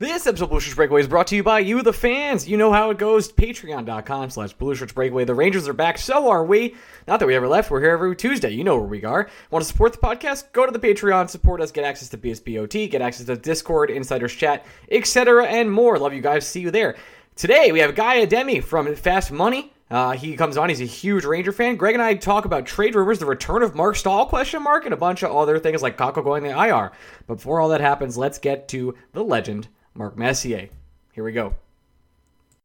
This episode of Blue Shirts Breakaway is brought to you by you, the fans. You know how it goes. Patreon.com slash Blue Shirts Breakaway. The Rangers are back. So are we. Not that we ever left. We're here every Tuesday. You know where we are. Want to support the podcast? Go to the Patreon. Support us. Get access to BSBOT. Get access to Discord, Insiders Chat, etc. and more. Love you guys. See you there. Today, we have Guy Adami from Fast Money. Uh, he comes on. He's a huge Ranger fan. Greg and I talk about trade rumors, the return of Marc Staal question mark, and a bunch of other things like Kakko going the IR. But before all that happens, let's get to the legend, Mark Messier. Here we go.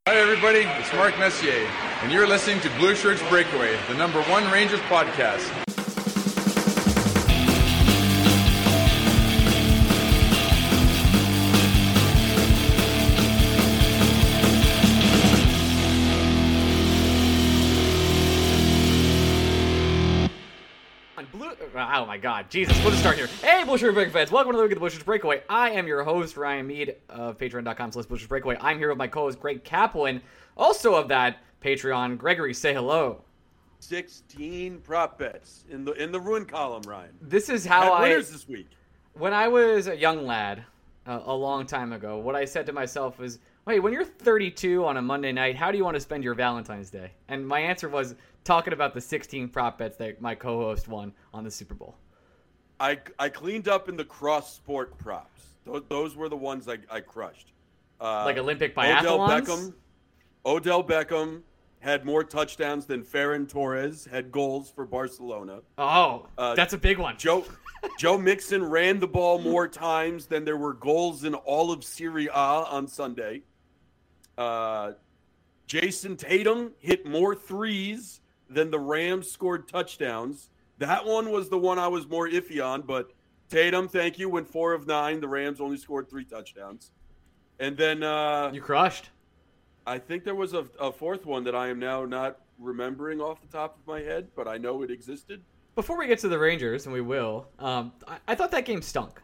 Hi, everybody. It's Mark Messier, and you're listening to Blue Shirts Breakaway, the number one Rangers podcast. Blue, oh my God, Jesus! We'll just start here. Hey, Blue Shirt Breakaway fans, welcome to the Look at the Blue Shirts Breakaway. I am your host Ryan Mead of Patreon.com/slash Breakaway. I'm here with my co-host Greg Kaplan, also of that Patreon. Gregory, say hello. 16 prop bets in the in the ruin column, Ryan. This is Had how I winners this week. when I was a young lad, uh, a long time ago, what I said to myself was, "Wait, when you're 32 on a Monday night, how do you want to spend your Valentine's Day?" And my answer was talking about the 16 prop bets that my co-host won on the Super Bowl. I I cleaned up in the cross sport props. Those, those were the ones I, I crushed. Uh, Like Olympic Odell biathlons? Beckham. Odell Beckham had more touchdowns than Ferran Torres had goals for Barcelona. Oh, Uh, that's a big one. Joe Joe Mixon ran the ball more times than there were goals in all of Serie A on Sunday. Uh, Jayson Tatum hit more threes than the Rams scored touchdowns. That one was the one I was more iffy on, but Tatum, thank you, went four of nine. The Rams only scored three touchdowns. And then uh, You crushed. I think there was a, a fourth one that I am now not remembering off the top of my head, but I know it existed. Before we get to the Rangers, and we will, um, I, I thought that game stunk.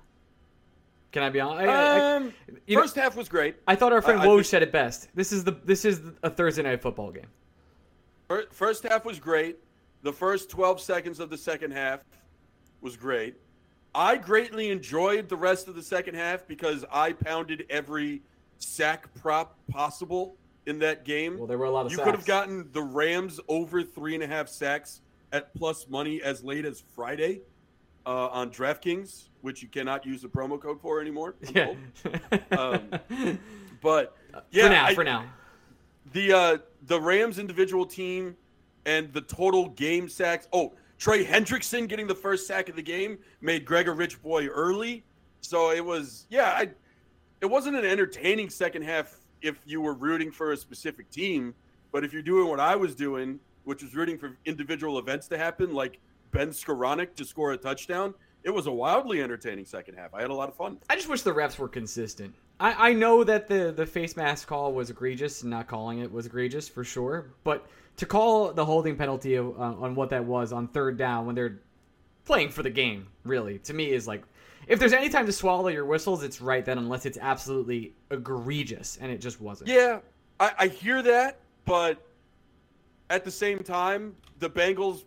Can I be honest? I, I- Um, know- first half was great. I thought our friend I- I Woj said it best. This is the this is a Thursday night football game. Fir- First half was great. The first 12 seconds of the second half was great. I greatly enjoyed the rest of the second half because I pounded every sack prop possible in that game. Well, there were a lot of you sacks. could have gotten the Rams over three and a half sacks at plus money as late as Friday uh, on DraftKings, which you cannot use the promo code for anymore. I'm Yeah. Um, But yeah, for now, I- for now. The uh the Rams individual team and the total game sacks. Oh, Trey Hendrickson getting the first sack of the game made Greg a rich boy early. So it was yeah, I it wasn't an entertaining second half if you were rooting for a specific team, but if you're doing what I was doing, which was rooting for individual events to happen like Ben Skowronek to score a touchdown, it was a wildly entertaining second half. I had a lot of fun. I just wish the refs were consistent. I, I know that the, the face mask call was egregious, and not calling it was egregious for sure. But to call the holding penalty of, uh, on what that was on third down when they're playing for the game, really, to me is like, if there's any time to swallow your whistles, it's right then, unless it's absolutely egregious, and it just wasn't. Yeah, I, I hear that, but at the same time, the Bengals,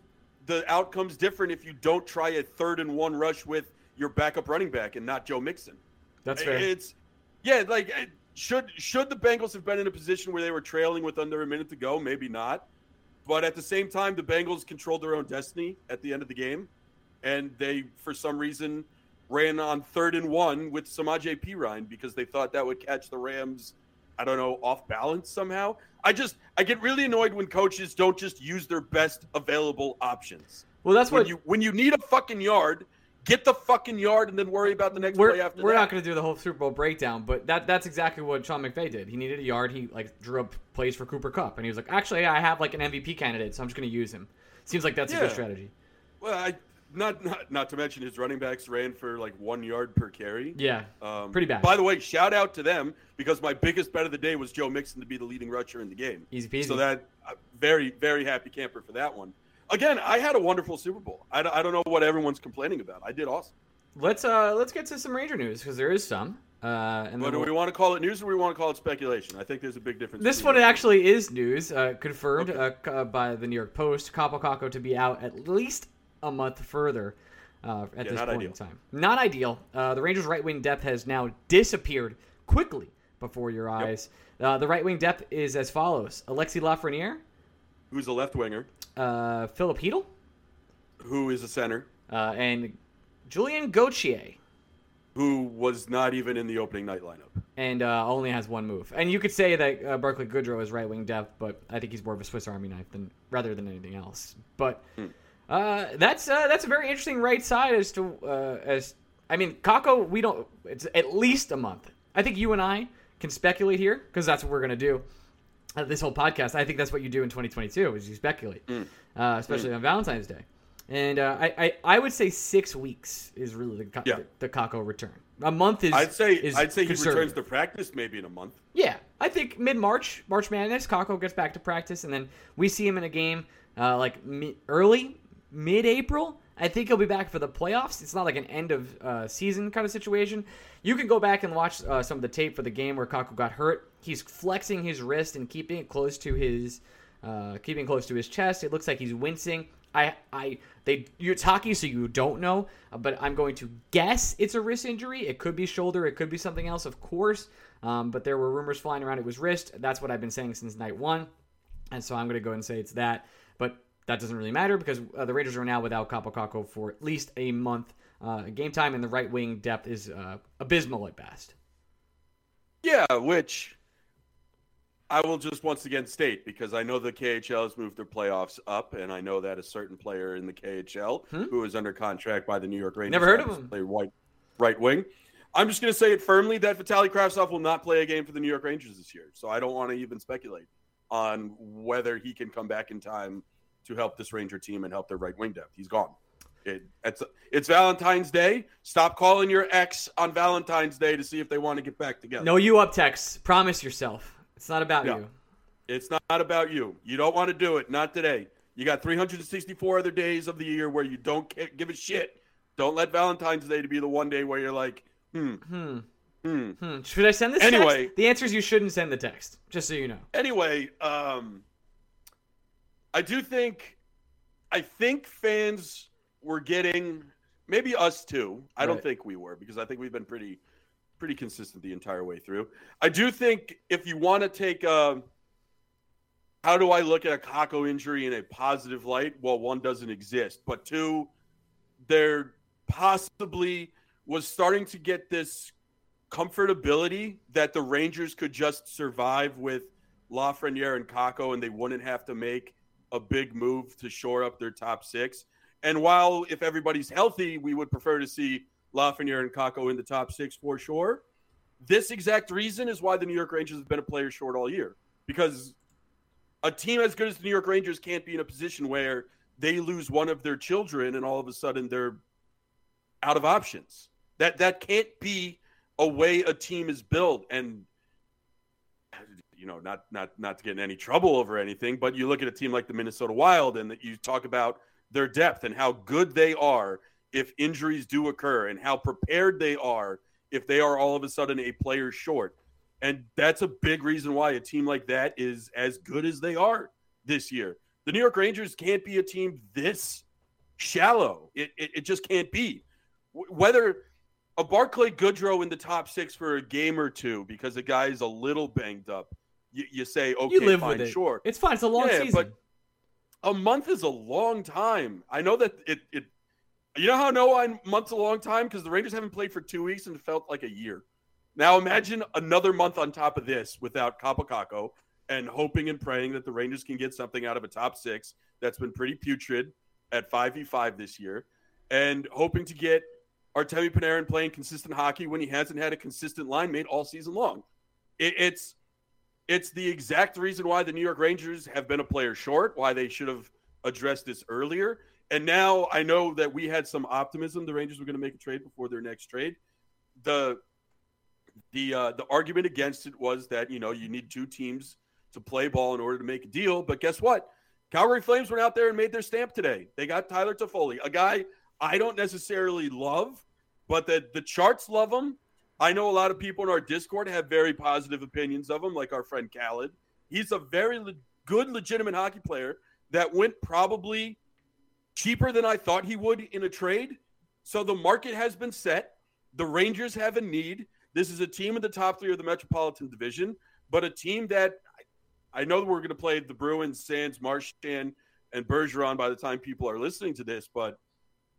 the outcome's different if you don't try a third and one rush with your backup running back and not Joe Mixon. that's fair. It's yeah, like eh, should should the Bengals have been in a position where they were trailing with under a minute to go? Maybe not. But at the same time, the Bengals controlled their own destiny at the end of the game, and they, for some reason, ran on third and one with Samaje Perine because they thought that would catch the Rams. I don't know, off balance somehow. I just I get really annoyed when coaches don't just use their best available options. well, that's When what you when you need a fucking yard, get the fucking yard and then worry about the next play we're, after we're that. not going to do the whole Super Bowl breakdown, but that that's exactly what Sean McVay did. He needed a yard. He like drew up plays for Cooper Kupp, and he was like, "Actually, I have like an MVP candidate, so I'm just going to use him." Seems like that's a good strategy. Well, I not not not to mention his running backs ran for like one yard per carry. Yeah, Um, pretty bad. By the way, shout out to them because my biggest bet of the day was Joe Mixon to be the leading rusher in the game. Easy peasy. So that uh, very very happy camper for that one. Again, I had a wonderful Super Bowl. I, don't- I don't know what everyone's complaining about. I did awesome. let's uh let's get to some Ranger news because there is some. Uh, and But do we'll- we want to call it news or we want to call it speculation? I think there's a big difference. This one actually is news, uh, confirmed Okay. uh, uh, by the New York Post. Kaapo Kakko to be out at least a month further uh, at Yeah, this point ideal. in time. Not ideal. Uh, the Rangers' right wing depth has now disappeared quickly before your eyes. Uh, the right wing depth is as follows: Alexi Lafreniere, Who's a left winger? uh, Philip Who is a center? uh, and Julien Gauthier. Who was not even in the opening night lineup? and uh, only has one move. And you could say that uh, Barclay Goodrow is right wing depth, but I think he's more of a Swiss Army knife than rather than anything else. But uh, that's uh, that's a very interesting right side as to uh, as I mean Kakko. We don't. It's at least a month. I think you and I can speculate here because that's what we're gonna do. Uh, this whole podcast, I think that's what you do in 2022 is you speculate, uh, especially on Valentine's Day. And uh, I, I, I would say six weeks is really the, Yeah. the, the Kakko return. A month is I'd say is I'd say he returns to practice maybe in a month. Yeah, I think mid March, March Madness, Kakko gets back to practice, and then we see him in a game uh, like mi- early, mid April. I think he'll be back for the playoffs. It's not like an end of uh, season kind of situation. You can go back and watch uh, some of the tape for the game where Kakko got hurt. He's flexing his wrist and keeping it close to his, uh, keeping close to his chest. It looks like he's wincing. I, I, they, you're talking, so you don't know, uh, but I'm going to guess it's a wrist injury. It could be shoulder, it could be something else, of course. Um, but there were rumors flying around it was wrist. That's what I've been saying since night one, and so I'm going to go and say it's that. That doesn't really matter because uh, the Raiders are now without Kaapo Kakko for at least a month. Uh, game time and the right wing depth is uh, abysmal at best. Yeah, which I will just once again state because I know the KHL has moved their playoffs up, and I know that a certain player in the KHL who is under contract by the New York Rangers Hmm? Never heard of him. Play right, right wing. I'm just going to say it firmly that Vitaly Kravtsov will not play a game for the New York Rangers this year. So I don't want to even speculate on whether he can come back in time to help this Ranger team and help their right wing depth. He's gone. It, it's it's Valentine's Day. Stop calling your ex on Valentine's Day to see if they want to get back together. No, you up Tex. Promise yourself. It's not about Yeah. you. It's not about you. You don't want to do it. Not today. You got 364 other days of the year where you don't give a shit. Don't let Valentine's Day to be the one day where you're like, hmm, Hmm. hmm. Hmm. Should I send this Anyway. text? The answer is you shouldn't send the text, just so you know. Anyway, um, I do think, I think fans were getting, maybe us too. I don't think we were because I think we've been pretty, pretty consistent the entire way through. I do think if you want to take a, how do I look at a Kakko injury in a positive light? Well, one doesn't exist, but two, there possibly was starting to get this comfortability that the Rangers could just survive with Lafreniere and Kakko and they wouldn't have to make a big move to shore up their top six. And while if everybody's healthy, we would prefer to see Lafreniere and Kakko in the top six for sure. This exact reason is why the New York Rangers have been a player short all year. Because a team as good as the New York Rangers can't be in a position where they lose one of their children and all of a sudden they're out of options. That that can't be a way a team is built. And you know, not not not to get in any trouble over anything, but you look at a team like the Minnesota Wild and that you talk about their depth and how good they are if injuries do occur and how prepared they are if they are all of a sudden a player short. And that's a big reason why a team like that is as good as they are this year. The New York Rangers can't be a team this shallow. It, it, it just can't be. Whether a Barclay Goodrow in the top six for a game or two because the guy is a little banged up, you, you say, okay, you live fine, with it. sure. It's fine. It's a long Yeah, season. but a month is a long time. I know that it, it you know how I know a month's a long time? Because the Rangers haven't played for two weeks and it felt like a year. Now imagine another month on top of this without Kaapo Kakko and hoping and praying that the Rangers can get something out of a top six that's been pretty putrid at 5v5 this year and hoping to get Artemi Panarin playing consistent hockey when he hasn't had a consistent line mate all season long. It, it's it's the exact reason why the New York Rangers have been a player short, why they should have addressed this earlier. And now I know that we had some optimism the Rangers were going to make a trade before their next trade. The the uh, the argument against it was that you know you need two teams to play ball in order to make a deal. But guess what? Calgary Flames went out there and made their stamp today. They got Tyler Toffoli, a guy I don't necessarily love, but the the charts love him. I know a lot of people in our Discord have very positive opinions of him, like our friend Khaled. He's a very le- good, legitimate hockey player that went probably cheaper than I thought he would in a trade. So the market has been set. The Rangers have a need. This is a team in the top three of the Metropolitan Division, but a team that I, know we're going to play the Bruins, Sands, Marchand, and Bergeron by the time people are listening to this, but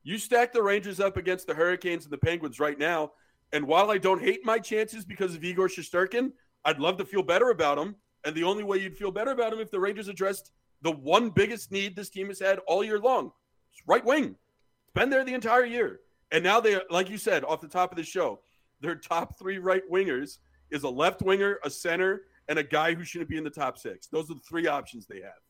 you stack the Rangers up against the Hurricanes and the Penguins right now. And while I don't hate my chances because of Igor Shesterkin, I'd love to feel better about him. And the only way you'd feel better about him if the Rangers addressed the one biggest need this team has had all year long. Right wing. Been there the entire year. And now they, like you said, off the top of the show, their top three right wingers is a left winger, a center, and a guy who shouldn't be in the top six. Those are the three options they have.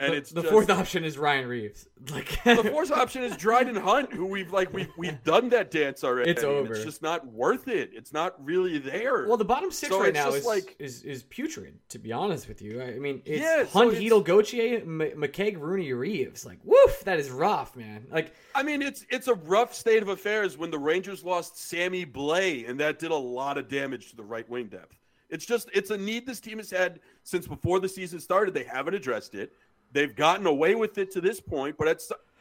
And the, it's the just- fourth option is Ryan Reaves. Like the fourth option is Dryden Hunt, who we've like we've we've done that dance already. It's over. It's just not worth it. It's not really there. Well, the bottom six So right now is, like- is is putrid. To be honest with you, I mean, it's Yeah, Hunt, it's- Heedle, Gauthier, M- McKegg, Rooney, Reeves. Like, woof, that is rough, man. Like, I mean, it's it's a rough state of affairs when the Rangers lost Sammy Blais, and that did a lot of damage to the right wing depth. It's just it's a need this team has had since before the season started. They haven't addressed it. They've gotten away with it to this point, but at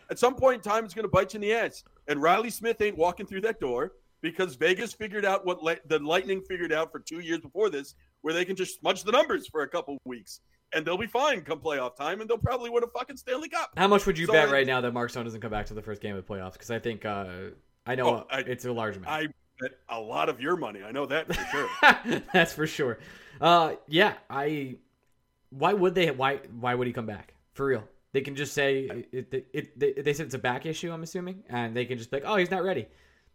at some point in time, it's going to bite you in the ass. And Reilly Smith ain't walking through that door because Vegas figured out what li- the Lightning figured out for two years before this, where they can just smudge the numbers for a couple weeks, and they'll be fine come playoff time, and they'll probably win a fucking Stanley Cup. how much would you So bet I- right now that Mark Stone doesn't come back to the first game of the playoffs? Because I think uh, I know Oh, I- it's a large amount. I bet a lot of your money. I know that for sure. That's for sure. Uh, yeah, I. Why would they? Why? Why would he come back? For real, they can just say it. it, it they, they said it's a back issue. I'm assuming, and they can just be like, "Oh, he's not ready."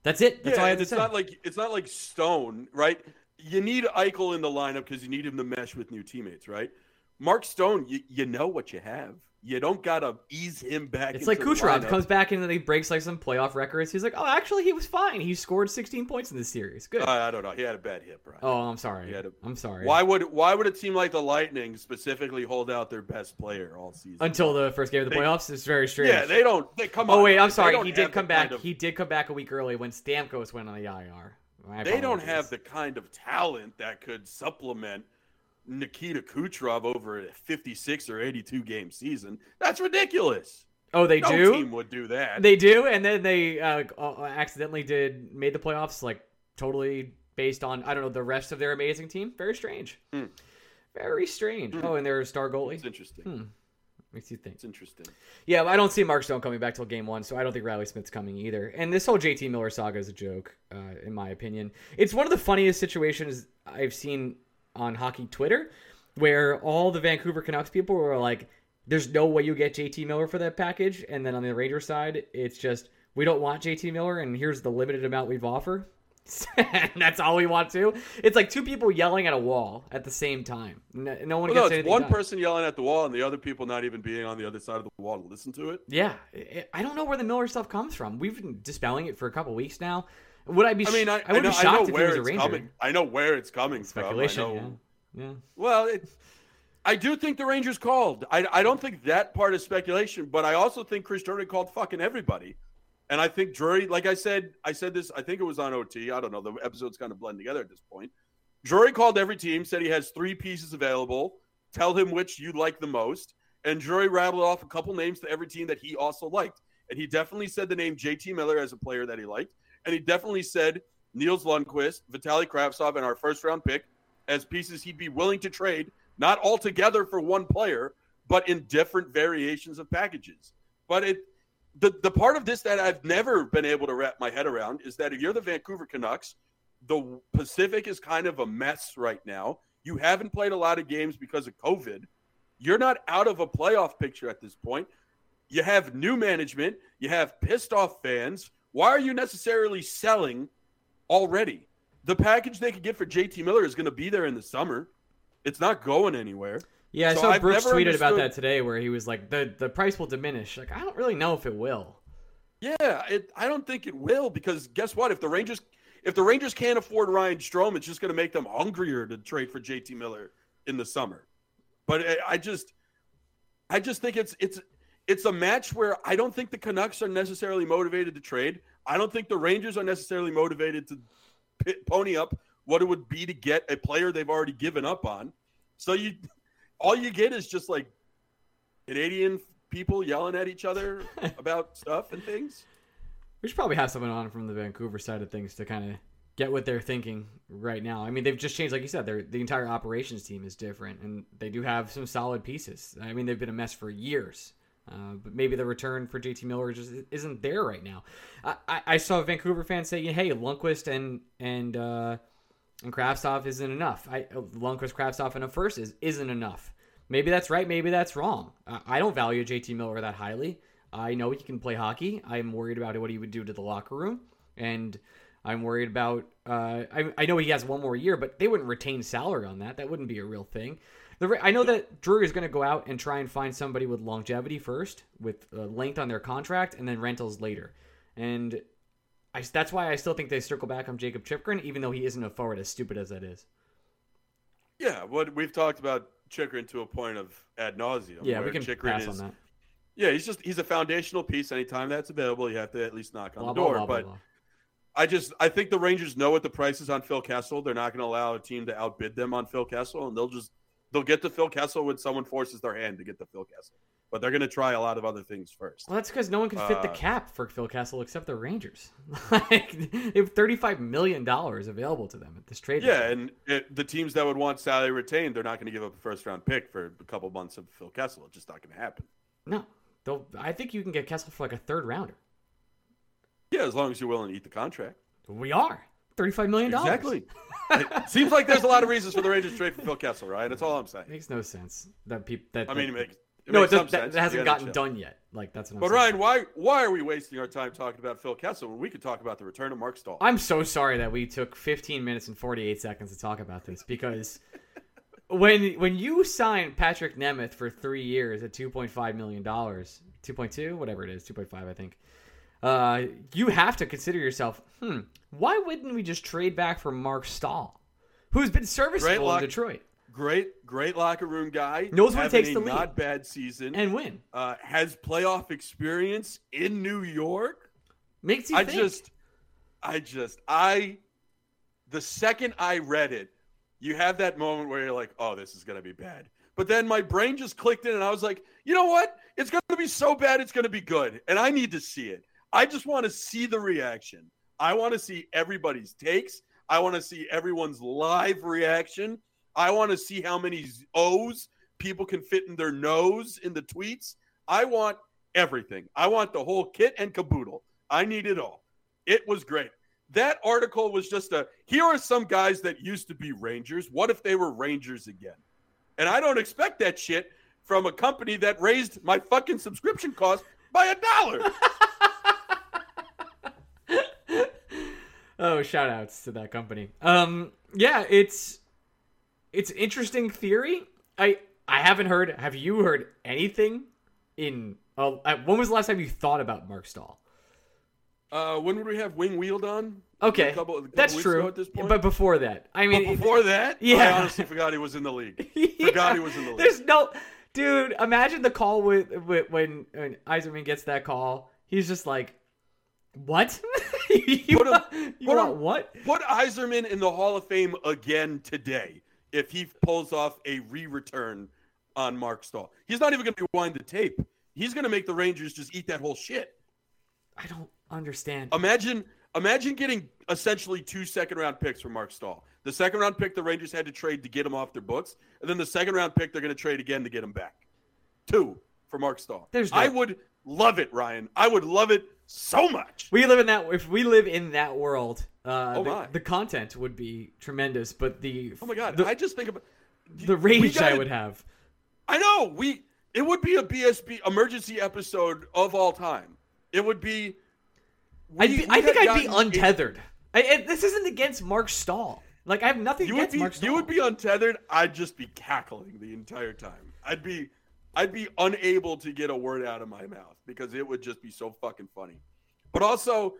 That's it. That's all I yeah, have to it's say. not like it's not like Stone, right? You need Eichel in the lineup because you need him to mesh with new teammates, right? Mark Stone, you, you know what you have. You don't gotta ease him back. It's like Kucherov comes back and then he breaks like some playoff records. He's like, "Oh, actually, he was fine. He scored 16 points in this series. Good." Uh, I don't know. He had a bad hip, right? oh, I'm sorry. he had a- I'm sorry. Why would why would a team like the Lightning specifically hold out their best player all season? Until the first game of the They- playoffs, it's very strange. yeah, they don't. They come on. Oh wait, I'm sorry. He did come back. kind of- He did come back a week early when Stamkos went on the IR. They don't have the kind of talent that could supplement Nikita Kucherov over a 56 or 82 game season. That's ridiculous. Oh, they no do. team would do that. They do, and then they uh, accidentally did made the playoffs like totally based on I don't know the rest of their amazing team. Very strange. Hmm. Very strange. Oh, and their star goalie it's interesting. Hmm. makes you think. It's interesting. Yeah, I don't see Mark Stone coming back till game one, so I don't think Reilly Smith's coming either. And this whole JT Miller saga is a joke, uh, in my opinion. It's one of the funniest situations I've seen on hockey Twitter, where all the Vancouver Canucks people were like, "There's no way you get JT Miller for that package," and then on the Rangers side, it's just we don't want JT Miller, and here's the limited amount we've offered. and that's all we want to. It's like two people yelling at a wall at the same time. No, no one Well, gets no, it's one done. person yelling at the wall and the other people not even being on the other side of the wall to listen to it. Yeah, I- I don't know where the Miller stuff comes from. We've been dispelling it for a couple weeks now. Would I be? I mean, I, I I would know, be I shocked if he where was a it's Ranger. coming. I know where it's coming Speculation. from. I know. Yeah. yeah. Well, it, I do think the Rangers called. I, I don't think that part is speculation, but I also think Chris Drury called fucking everybody. And I think Drury, like I said, I said this, I think it was on OT. I don't know. The episodes kind of blend together at this point. Drury called every team, said he has three pieces available. Tell him which you like the most. And Drury rattled off a couple names to every team that he also liked. And he definitely said the name JT Miller as a player that he liked. And he definitely said Nils Lundkvist, Vitaly Kravtsov, and our first round pick as pieces he'd be willing to trade, not all together for one player, but in different variations of packages. But it the, the part of this that I've never been able to wrap my head around is that if you're the Vancouver Canucks, the Pacific is kind of a mess right now. You haven't played a lot of games because of COVID. You're not out of a playoff picture at this point. You have new management, you have pissed off fans. Why are you necessarily selling already? The package they could get for JT Miller is going to be there in the summer. It's not going anywhere. Yeah, I So saw I've Brooks tweeted about that today, where he was like, "the the price will diminish." Like, I don't really know if it will. Yeah, it, I don't think it will because guess what? If the Rangers if the Rangers can't afford Ryan Strome, it's just going to make them hungrier to trade for JT Miller in the summer. But I, I just I just think it's it's it's a match where I don't think the Canucks are necessarily motivated to trade. I don't think the Rangers are necessarily motivated to p- pony up what it would be to get a player they've already given up on. So you all you get is just like Canadian people yelling at each other about stuff and things. We should probably have someone on from the Vancouver side of things to kind of get what they're thinking right now. I mean, they've just changed, like you said, they're, the entire operations team is different, and they do have some solid pieces. I mean, they've been a mess for years. Uh, but maybe the return for JT Miller just isn't there right now. I, I, I saw a Vancouver fan say, "Hey, Lundkvist and and uh, and Kravtsov isn't enough. I Lundkvist, Kravtsov, and a first is isn't enough. Maybe that's right. Maybe that's wrong. I, I don't value JT Miller that highly. I know he can play hockey. I'm worried about what he would do to the locker room, and I'm worried about. Uh, I, I know he has one more year, but they wouldn't retain salary on that. That wouldn't be a real thing. The, I know that Drew is going to go out and try and find somebody with longevity first, with uh, length on their contract, and then rentals later. And I, that's why I still think they circle back on Jakob Chychrun, even though he isn't a forward as stupid as that is. Yeah, what we've talked about Chychrun to a point of ad nauseum. Yeah, we can Chychrun pass is, on that. Yeah, he's just he's a foundational piece. Anytime that's available, you have to at least knock on blah, the door. Blah, blah, but I just I think the Rangers know what the price is on Phil Kessel. They're not going to allow a team to outbid them on Phil Kessel, and they'll just they'll get to Phil Kessel when someone forces their hand to get to Phil Kessel. But they're going to try a lot of other things first. Well, that's because no one can fit uh, the cap for Phil Kessel except the Rangers. like they have thirty-five million dollars available to them at this trade. Yeah, and it, the teams that would want salary retained, they're not going to give up a first-round pick for a couple months of Phil Kessel. It's just not going to happen. No, they'll. I think you can get Kessel for like a third rounder. Yeah, as long as you're willing to eat the contract. We are thirty-five million dollars. Exactly. it seems like there's a lot of reasons for the Rangers to trade for Phil Kessel, right? That's all I'm saying. Makes no sense that people. That I mean, it makes. It no, makes it does, that, that, hasn't gotten done yet. Like that's. but Ryan, why why are we wasting our time talking about Phil Kessel when we could talk about the return of Marc Staal? I'm so sorry that we took 15 minutes and 48 seconds to talk about this because when when you sign Patrik Nemeth for three years at 2.5 million dollars, 2.2, whatever it is, 2.5, I think. Uh, you have to consider yourself, hmm, why wouldn't we just trade back for Marc Staal, who's been serviceable lock- in Detroit? Great, great locker room guy. Knows what it takes to lead. Not bad season and win. Uh, has playoff experience in New York. Makes you. I think. just, I just, I. The second I read it, you have that moment where you're like, "Oh, this is gonna be bad." But then my brain just clicked in, and I was like, "You know what? It's gonna be so bad, it's gonna be good." And I need to see it. I just want to see the reaction. I want to see everybody's takes. I want to see everyone's live reaction. I want to see how many O's people can fit in their nose in the tweets. I want everything. I want the whole kit and caboodle. I need it all. It was great. That article was just a here are some guys that used to be Rangers. What if they were Rangers again? And I don't expect that shit from a company that raised my fucking subscription cost by a dollar. oh, shout outs to that company. Um, yeah, it's it's interesting theory. I I haven't heard. Have you heard anything in? Uh, when was the last time you thought about Marc Staal? Uh, when would we have Wing Wheeled on? Okay, a couple, a couple that's true. But before that, I mean, but before that, yeah, I honestly forgot he was in the league. yeah. Forgot he was in the league. There's no, dude. Imagine the call with, with when when Yzerman gets that call. He's just like, what? you put want, you put want him, what? Put Yzerman in the Hall of Fame again today if he pulls off a re-return on Marc Staal. He's not even going to rewind the tape. He's going to make the Rangers just eat that whole shit. I don't understand. Imagine, imagine getting essentially two second-round picks from Marc Staal. The second-round pick the Rangers had to trade to get him off their books, and then the second-round pick they're going to trade again to get him back. Two for Marc Staal. There's no- I would love it, Ryan. I would love it so much. We live in that. If we live in that world, uh, oh the, the, content would be tremendous. But the oh my god, the, I just think about the rage gotta, I would have. I know we. It would be a BSB emergency episode of all time. It would be. We, be I think I'd be untethered. I, this isn't against Marc Staal. Like I have nothing you against be, Marc Staal. You would be untethered. I'd just be cackling the entire time. I'd be I'd be unable to get a word out of my mouth because it would just be so fucking funny. But also,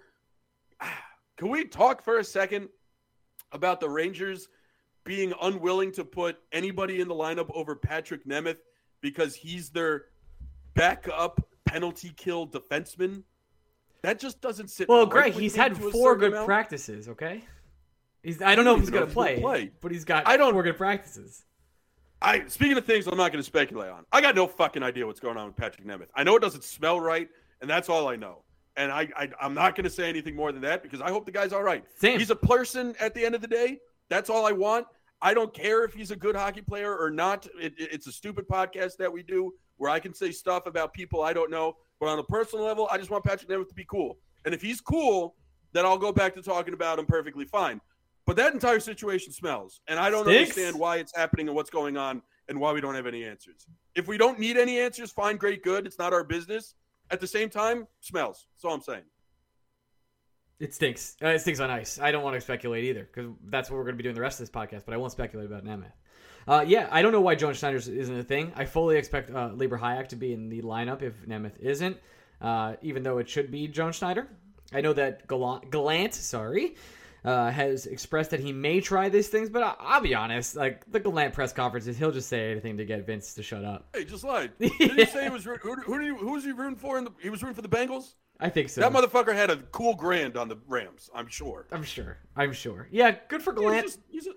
can we talk for a second about the Rangers being unwilling to put anybody in the lineup over Patrik Nemeth because he's their backup penalty kill defenseman? That just doesn't sit. Well, Greg, he's had four good amount. practices. Okay, he's. I don't know if he's going to play, play, but he's got. I don't. Four good practices. I speaking of things I'm not going to speculate on. I got no fucking idea what's going on with Patrik Nemeth. I know it doesn't smell right, and that's all I know. And I, I I'm not going to say anything more than that because I hope the guy's all right. Same. He's a person at the end of the day. That's all I want. I don't care if he's a good hockey player or not. It, it- it's a stupid podcast that we do where I can say stuff about people I don't know. But on a personal level, I just want Patrik Nemeth to be cool. And if he's cool, then I'll go back to talking about him perfectly fine. But that entire situation smells, and I don't Stinks. understand why it's happening and what's going on and why we don't have any answers. If we don't need any answers, fine, great, good. It's not our business. At the same time, smells. That's all I'm saying. It stinks. Uh, it stinks on ice. I don't want to speculate either because that's what we're going to be doing the rest of this podcast. But I won't speculate about Nemeth. Uh, yeah, I don't know why Joan Schneider isn't a thing. I fully expect uh, Libor Hajek to be in the lineup if Nemeth isn't, uh, even though it should be Joan Schneider. I know that Gallant, Gallant sorry, uh, has expressed that he may try these things, but I, I'll be honest. Like the Gallant press conferences, he'll just say anything to get Vince to shut up. Hey, just lied. Did he say he was who? Who, he, who was he rooting for? In the, he was rooting for the Bengals. I think so. That motherfucker had a cool grand on the Rams. I'm sure. I'm sure. I'm sure. Yeah, good for He's, Gallant. just, he's a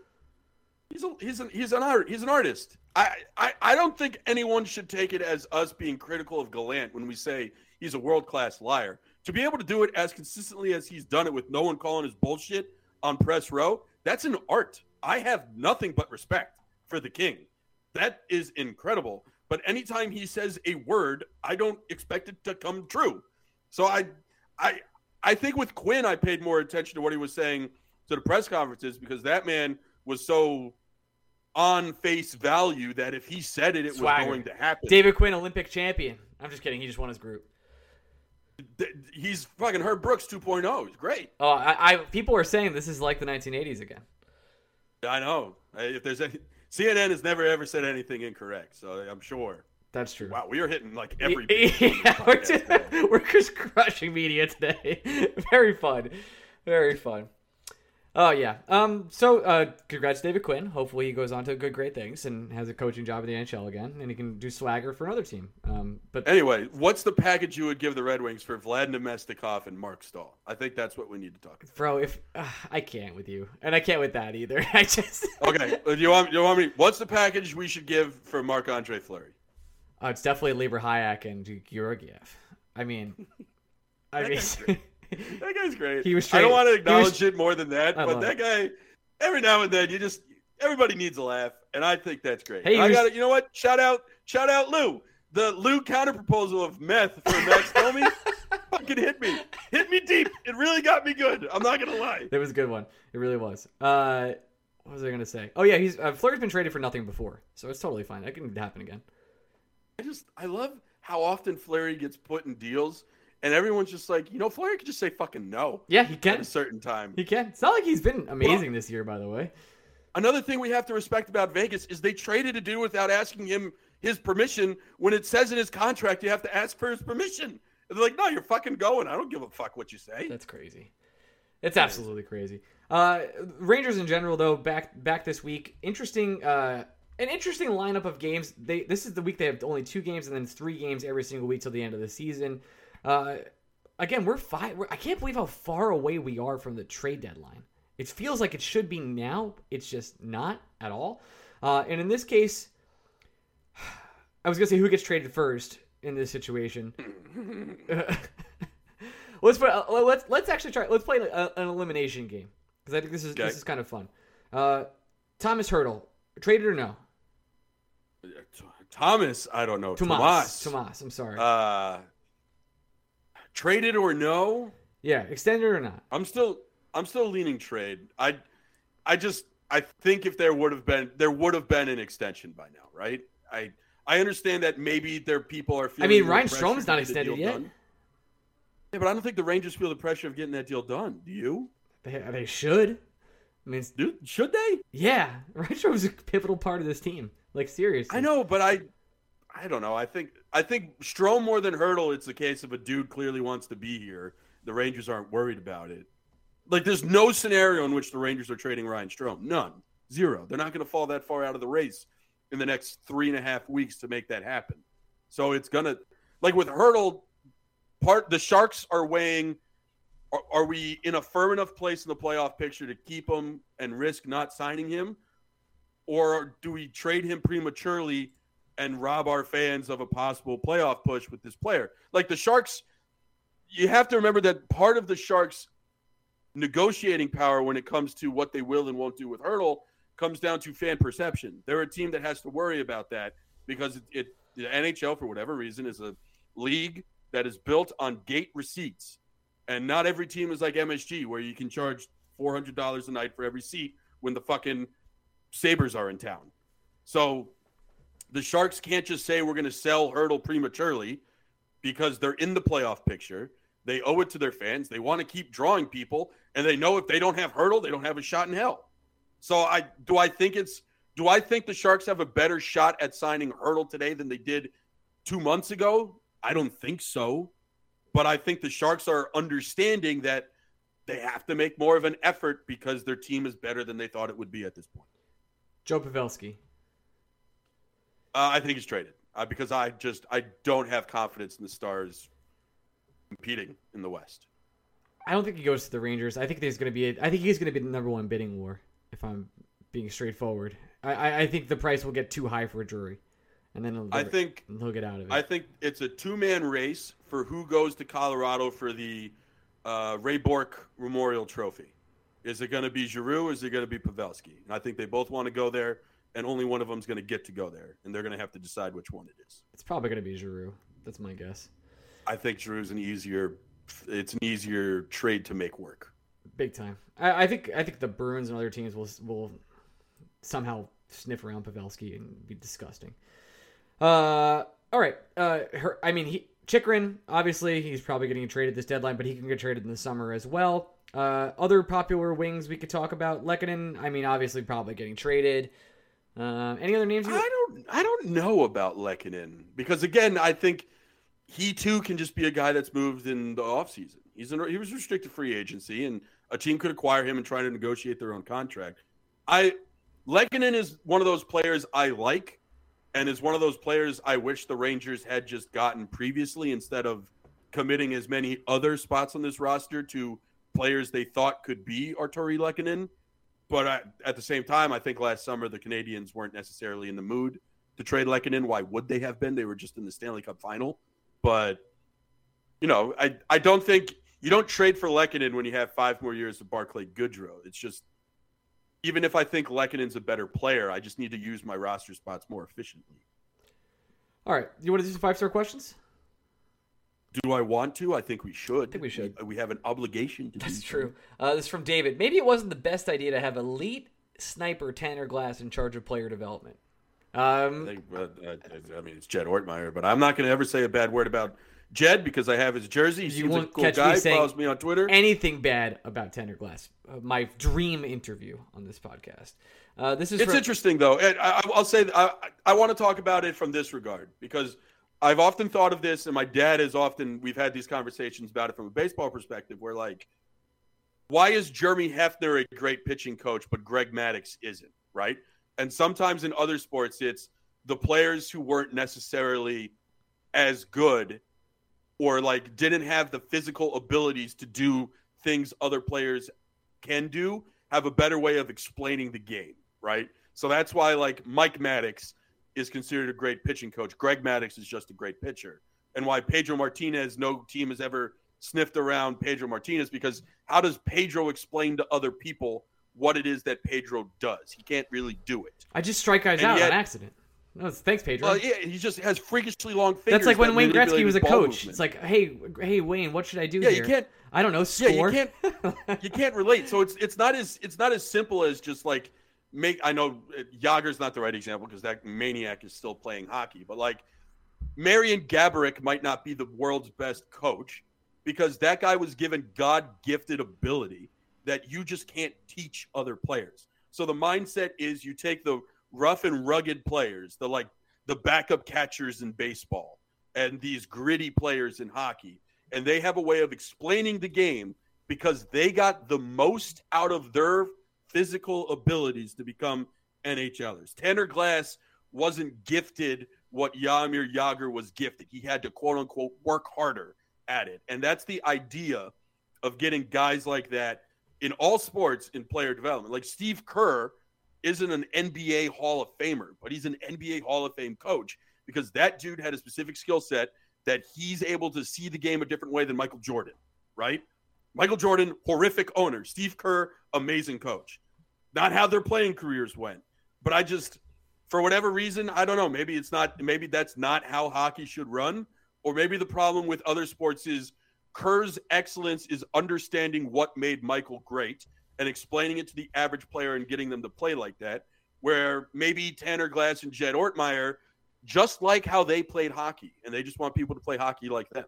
he's a he's an he's an art he's an artist. I, I I don't think anyone should take it as us being critical of Gallant when we say he's a world class liar. To be able to do it as consistently as he's done it with no one calling his bullshit on press row, that's an art. I have nothing but respect for the king. That is incredible. But anytime he says a word, I don't expect it to come true. So I I I think with Quinn, I paid more attention to what he was saying to the press conferences because that man was so on face value that if he said it, it Swagger. was going to happen. David Quinn, Olympic champion. I'm just kidding. He just won his group. He's fucking Herb Brooks 2.0. He's great. Oh, I, I people are saying this is like the 1980s again. I know. If there's any, CNN has never ever said anything incorrect, so I'm sure. That's true. Wow, we are hitting like every. Yeah, we're, just, we're just crushing media today. Very fun. Very fun. Oh yeah. Um. So, uh, congrats, David Quinn. Hopefully, he goes on to good, great things and has a coaching job in the NHL again, and he can do swagger for another team. Um. But Anyway, what's the package you would give the Red Wings for Vlad Namestnikov and Marc Staal? I think that's what we need to talk about. bro, if uh, I can't with you, and I can't with that either. I just. Okay, uh, you want Do you want me? What's the package we should give for Marc-Andre Fleury? Uh, it's definitely Libor Hajek and Georgiev. I mean, I mean, That guy's great. He was I don't want to he was- acknowledge it more than that, I but that guy, every now and then, you just everybody needs a laugh, and I think that's great. Hey, I got it. You know what? Shout out, shout out, Lou. The Lou counter proposal of meth for Max Domi fucking hit me, hit me deep. It really got me good. I'm not gonna lie. It was a good one. It really was. Uh, what was I gonna say? Oh yeah, he's uh, Fleury's been traded for nothing before, so it's totally fine. That can happen again. I just I love how often Fleury gets put in deals, and everyone's just like, you know, Fleury could just say fucking no Yeah, he can. at a certain time. He can. It's not like he's been amazing this year, by the way. Another thing we have to respect about Vegas is they traded a dude without asking him his permission. When it says in his contract you have to ask for his permission, and they're like, "No, you're fucking going. I don't give a fuck what you say." That's crazy. It's absolutely crazy. Uh, Rangers in general, though, back back this week, interesting. Uh, an interesting lineup of games. They this is the week they have only two games and then three games every single week till the end of the season. Uh, again, we're five. We're, I can't believe how far away we are from the trade deadline. It feels like it should be now. It's just not at all. Uh, and in this case, I was gonna say who gets traded first in this situation. let's put, uh, let's let's actually try. Let's play a, an elimination game because I think this is Okay. this is kind of fun. Uh, Thomas Hertl traded or no? Thomas, I don't know. Tomas. Tomas. Tomas. I'm sorry. Uh, traded or no? yeah, extended or not? I'm still I'm still leaning trade. I I just I think if there would have been there would have been an extension by now, right? I I understand that maybe there people are feeling. I mean, Ryan Strome's not extended yet. done. Yeah, but I don't think the Rangers feel the pressure of getting that deal done. Do you? They, they should. I mean, Dude, should they? yeah, Ryan was a pivotal part of this team. Like seriously, I know, but I I don't know. I think I think Strome more than Hertl. It's the case of a dude clearly wants to be here. The Rangers aren't worried about it. Like there's no scenario in which the Rangers are trading Ryan Strome. None. Zero. They're not going to fall that far out of the race in the next three and a half weeks to make that happen. So it's gonna like with Hertl. Part the Sharks are weighing. Are, are we in a firm enough place in the playoff picture to keep him and risk not signing him, or do we trade him prematurely and rob our fans of a possible playoff push with this player? Like the Sharks, you have to remember that part of the Sharks' negotiating power when it comes to what they will and won't do with Hertl comes down to fan perception. They're a team that has to worry about that because it, it the NHL for whatever reason is a league that is built on gate receipts, and not every team is like MSG where you can charge four hundred dollars a night for every seat when the fucking Sabres are in town. So the Sharks can't just say we're going to sell Hertl prematurely because they're in the playoff picture. They owe it to their fans. They want to keep drawing people, and they know if they don't have Hertl, they don't have a shot in hell. So I do I think it's do I think the Sharks have a better shot at signing Hertl today than they did two months ago? I don't think so. But I think the Sharks are understanding that they have to make more of an effort because their team is better than they thought it would be at this point. Joe Pavelski. Uh, I think he's traded uh, because I just I don't have confidence in the Stars competing in the West. I don't think he goes to the Rangers. I think there's going to be. A, I think he's going to be the number one bidding war. If I'm being straightforward, I, I, I think the price will get too high for Drury, and then I think he'll get out of it. I think it's a two man race for who goes to Colorado for the uh, Ray Bourque Memorial Trophy. Is it going to be Giroux or is it going to be Pavelski? And I think they both want to go there, and only one of them is going to get to go there, and they're going to have to decide which one it is. it's probably going to be Giroux. That's my guess. I think Giroux's an easier, it's an easier trade to make work. Big time. I, I think I think the Bruins and other teams will will somehow sniff around Pavelski and be disgusting. Uh, all right. Uh, her, I mean, he Chychrun obviously he's probably getting traded this deadline, but he can get traded in the summer as well. Uh, other popular wings we could talk about. Lehkonen, I mean, obviously probably getting traded. Uh, any other names? You, I don't, I don't know about Lehkonen because again, I think he too can just be a guy that's moved in the offseason. He's in, he was restricted free agency, and a team could acquire him and try to negotiate their own contract. I Lehkonen is one of those players I like, and is one of those players I wish the Rangers had just gotten previously instead of committing as many other spots on this roster to players they thought could be Artturi Lehkonen. But I, at the same time, I think last summer the Canadiens weren't necessarily in the mood to trade Lehkonen. Why would they have been? They were just in the Stanley Cup final. But you know, I I don't think you don't trade for Lehkonen when you have five more years of Barclay Goodrow. It's just even if I think Lehkonen's a better player, I just need to use my roster spots more efficiently. all right. You want to do some five star questions? Do I want to? I think we should. I think we should. We, have an obligation to. That's true. Uh, this is from David. Maybe it wasn't the best idea to have elite sniper Tanner Glass in charge of player development. I, Um, think, uh, I, I mean, it's Jed Ortmeyer, but I'm not going to ever say a bad word about Jed because I have his jersey. He You a won't cool catch me guy. saying Follows me on Twitter. anything bad about Tanner Glass. Uh, my dream interview on this podcast. Uh, this is It's from, interesting though. I, I- I'll say I, I want to talk about it from this regard because I've often thought of this, and my dad has often. We've had these conversations about it from a baseball perspective, where like, why is Jeremy Hefner a great pitching coach, but Greg Maddux isn't? Right? And sometimes in other sports, it's the players who weren't necessarily as good or like didn't have the physical abilities to do things other players can do have a better way of explaining the game, right? So that's why like Mike Maddux is considered a great pitching coach. Greg Maddux is just a great pitcher. And why Pedro Martinez, no team has ever sniffed around Pedro Martinez because how does Pedro explain to other people what it is that Pedro does? He can't really do it. I just strike guys And out yet- on accident. No, thanks, Pedro. Well, yeah, he just has freakishly long fingers. That's like when that Wayne Gretzky was a coach. movement. It's like, hey, hey, Wayne, what should I do Yeah, here? you can't I don't know. Yeah, Score. you can't you can't relate. So it's it's not as it's not as simple as just like make. I know uh, Jagr's not the right example because that maniac is still playing hockey, but like Marian Gaborik might not be the world's best coach because that guy was given God gifted ability that you just can't teach other players. So the mindset is you take the rough and rugged players, the like the backup catchers in baseball and these gritty players in hockey, and they have a way of explaining the game because they got the most out of their physical abilities to become NHLers. Tanner Glass wasn't gifted what Jaromir Jagr was gifted. He had to quote unquote work harder at it. And that's the idea of getting guys like that in all sports in player development. Like Steve Kerr isn't an NBA Hall of Famer, but he's an NBA Hall of Fame coach because that dude had a specific skill set that he's able to see the game a different way than Michael Jordan, right? Michael Jordan, horrific owner. Steve Kerr, amazing coach. Not how their playing careers went. But I just, for whatever reason, I don't know. Maybe it's not, maybe that's not how hockey should run. Or maybe the problem with other sports is Kerr's excellence is understanding what made Michael great and explaining it to the average player and getting them to play like that. Where maybe Tanner Glass and Jed Ortmeyer just like how they played hockey, and they just want people to play hockey like them.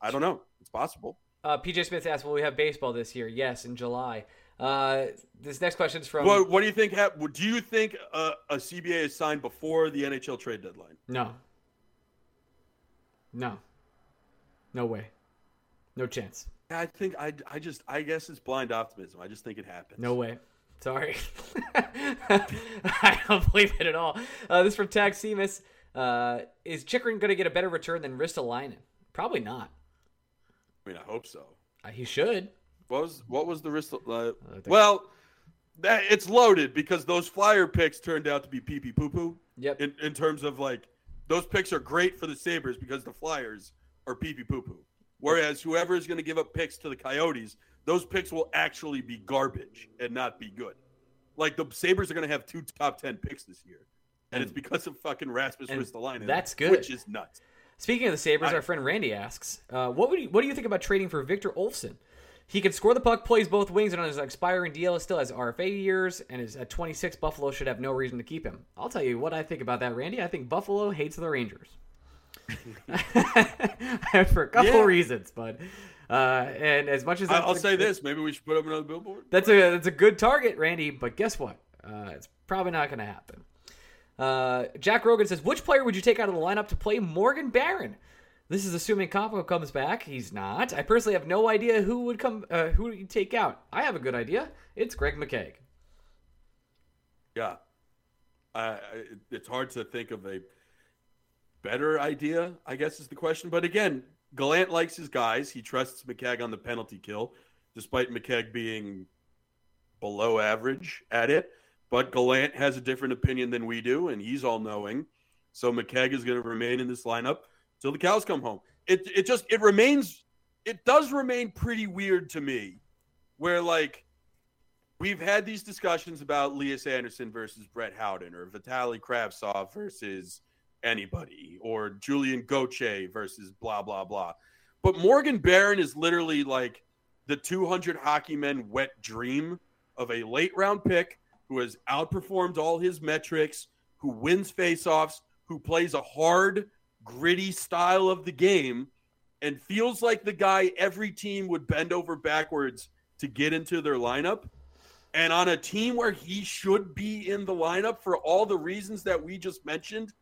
I don't know. It's possible. Uh, PJ Smith asked, "Will we have baseball this year?" Yes, in July. Uh, this next question is from. What, what do you think? Ha- do you think uh, a CBA is signed before the NHL trade deadline? No. No. No way. No chance. I think I, I just I guess it's blind optimism. I just think it happens. No way. Sorry. I don't believe it at all. Uh, this from Tag Seamus. Uh, is Chychrun going to get a better return than Ristolainen? Probably not. I mean, I hope so. Uh, he should. What was what was the risk? Uh, well, that, it's loaded because those flyer picks turned out to be pee pee poo poo. Yep. In, in terms of like, those picks are great for the Sabres because the Flyers are pee pee poo poo. Whereas whoever is going to give up picks to the Coyotes, those picks will actually be garbage and not be good. Like the Sabres are going to have two top 10 picks this year and, it's because of fucking Rasmus Ristolainen. That's good. Which is nuts. Speaking of the Sabres, I, our friend Randy asks, uh, what would you, what do you think about trading for Victor Olofsson? He can score the puck, plays both wings, and on his expiring deal still has RFA years, and is at 26. Buffalo should have no reason to keep him. I'll tell you what I think about that, Randy. I think Buffalo hates the Rangers for a couple yeah. reasons, but uh, and as much as I'll say this, maybe we should put up another billboard. That's a that's a good target, Randy. But guess what? Uh, it's probably not going to happen. Uh, Jack Rogan says, which player would you take out of the lineup to play Morgan Barron? This is assuming Kaapo comes back. He's not. I personally have no idea who would come. Uh, who would take out? I have a good idea. It's Greg McKegg. Yeah, uh, it's hard to think of a better idea. I guess is the question. But again, Gallant likes his guys. He trusts McKegg on the penalty kill, despite McKegg being below average at it. But Gallant has a different opinion than we do, and he's all knowing. So McKegg is going to remain in this lineup till the cows come home. It it just it remains it does remain pretty weird to me, where like we've had these discussions about Lias Andersson versus Brett Howden or Vitaly Kravtsov versus anybody or Julien Gauthier versus blah blah blah. But Morgan Barron is literally like the 200 hockey men wet dream of a late round pick who has outperformed all his metrics, who wins faceoffs, who plays a hard, gritty style of the game, and feels like the guy every team would bend over backwards to get into their lineup. And on a team where he should be in the lineup for all the reasons that we just mentioned,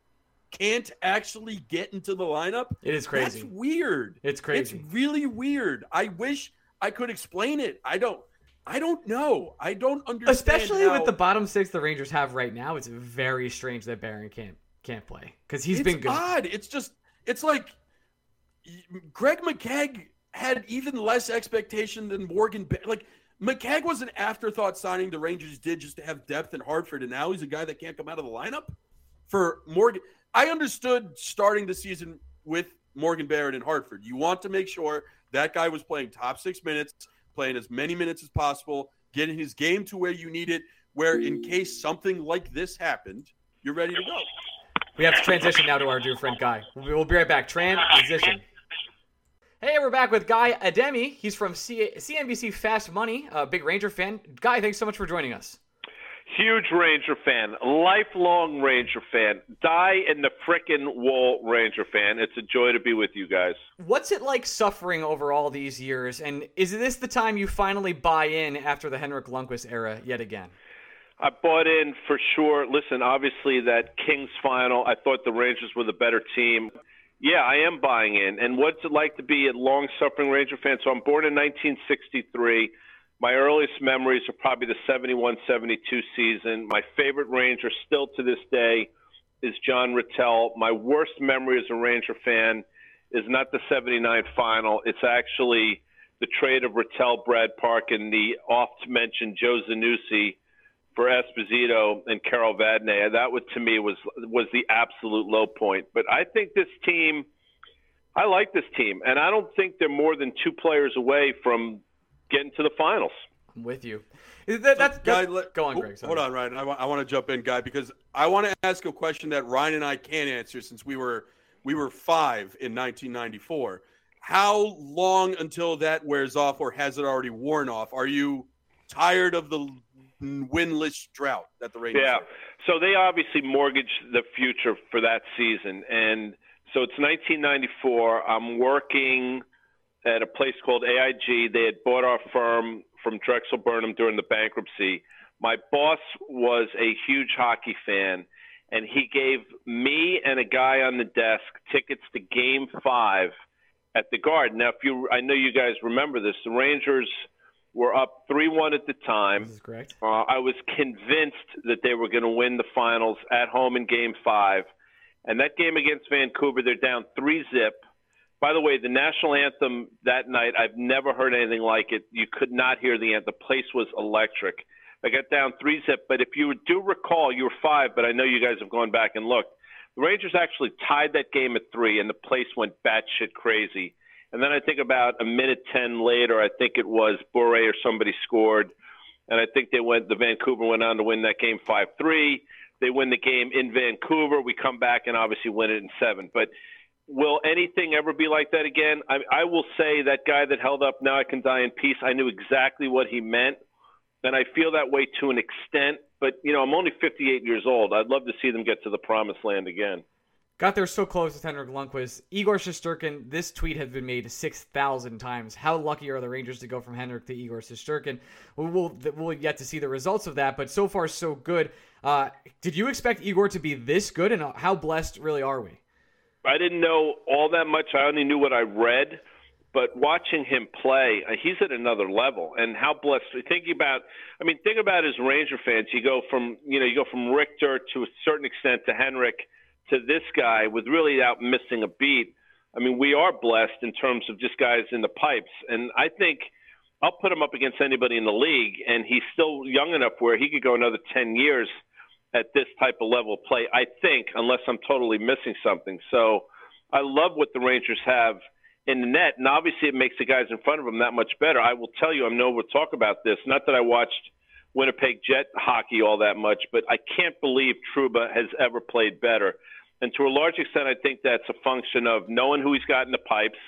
can't actually get into the lineup. It is crazy. That's weird. It's crazy. It's really weird. I wish I could explain it. I don't. I don't know. I don't understand. Especially how... with the bottom six the Rangers have right now, it's very strange that Barron can't can't play because he's it's been good. Odd. It's just it's like Greg McKegg had even less expectation than Morgan. Like McKegg was an afterthought signing the Rangers did just to have depth in Hartford, and now he's a guy that can't come out of the lineup for Morgan. I understood starting the season with Morgan Barron in Hartford. You want to make sure that guy was playing top six minutes playing as many minutes as possible, getting his game to where you need it, where in mm. case something like this happened, you're ready to go. We have to transition now to our dear friend Guy. We'll be right back. Transition. Hey, we're back with Guy Adami. He's from C- CNBC Fast Money, a big Ranger fan. Guy, thanks so much for joining us. Huge Ranger fan, lifelong Ranger fan, die in the frickin' wall Ranger fan. It's a joy to be with you guys. What's it like suffering over all these years? And is this the time you finally buy in after the Henrik Lundqvist era yet again? I bought in for sure. Listen, obviously that Kings final, I thought the Rangers were the better team. Yeah, I am buying in. And what's it like to be a long-suffering Ranger fan? So I'm born in 1963. My earliest memories are probably the 71 72 season. My favorite Ranger still to this day is John Ratelle. My worst memory as a Ranger fan is not the 79 final. It's actually the trade of Ratelle, Brad Park, and the oft mentioned Joe Zanussi for Esposito and Carol Vadnais. Uh, that would, to me, was was the absolute low point. But I think this team – I like this team, and I don't think they're more than two players away from getting to the finals. I'm with you. That, that's, Guy, let- go on, Greg. sorry. Hold on, Ryan. I, I want to jump in, guy, because I want to ask a question that Ryan and I can't answer since we were we were five in 1994. How long until that wears off, or has it already worn off? Are you tired of the winless drought that the Rangers? Yeah. So they obviously mortgaged the future for that season. And so it's 1994. I'm working at a place called AIG. They had bought our firm from Drexel Burnham during the bankruptcy. My boss was a huge hockey fan, and he gave me and a guy on the desk tickets to Game Five at the Garden. Now, if you, I know you guys remember this. The Rangers were up three-one at the time. This is correct. Uh, I was convinced that they were going to win the finals at home in Game Five, and that game against Vancouver, they're down three zip. By the way, the national anthem that night, I've never heard anything like it. You could not hear the anthem. The place was electric. I got down three zip, but if you do recall, you were five, but I know you guys have gone back and looked. The Rangers actually tied that game at three, and the place went batshit crazy. And then I think about a minute ten later, I think it was Bure or somebody scored, and I think they went. The Vancouver went on to win that game five three. They win the game in Vancouver. We come back and obviously win it in seven. But will anything ever be like that again? I, I will say that guy that held up "Now I Can Die in Peace." I knew exactly what he meant, and I feel that way to an extent. But you know, I'm only 58 years old. I'd love to see them get to the promised land again. Got there so close with Henrik Lundqvist. Igor Shesterkin, this tweet has been made 6,000 times. How lucky are the Rangers to go from Henrik to Igor Shesterkin? We will, we'll yet to see the results of that, but so far, so good. Uh, did you expect Igor to be this good, and how blessed really are we? I didn't know all that much. I only knew what I read. But watching him play, uh, he's at another level. And how blessed! Thinking about, I mean, think about as Ranger fans. You go from, you know, you go from Richter to a certain extent to Henrik to this guy with really out missing a beat. I mean, we are blessed in terms of just guys in the pipes. And I think I'll put him up against anybody in the league, and he's still young enough where he could go another 10 years at this type of level of play, I think, unless I'm totally missing something. So I love what the Rangers have in the net, and obviously it makes the guys in front of them that much better. I will tell you, I know we'll talk about this. Not that I watched Winnipeg Jet hockey all that much, but I can't believe Trouba has ever played better. And to a large extent, I think that's a function of knowing who he's got in the pipes,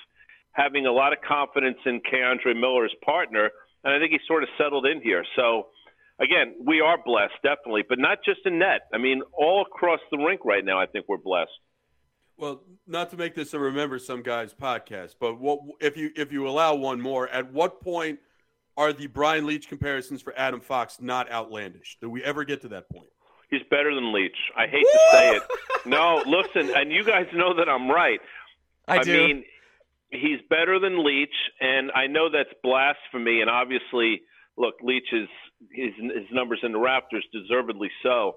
having a lot of confidence in K'Andre Miller as partner, and I think he's sort of settled in here. So, again, we are blessed, definitely, but not just in net. I mean, all across the rink right now, I think we're blessed. Well, not to make this a remember some guys podcast, but what if you if you allow one more? At what point are the Brian Leetch comparisons for Adam Fox not outlandish? Do we ever get to that point? He's better than Leetch. I hate to say it. No, listen, and you guys know that I'm right. I, do. mean, he's better than Leetch, and I know that's blasphemy. And obviously, look, Leetch is his his numbers in the Raptors, deservedly so.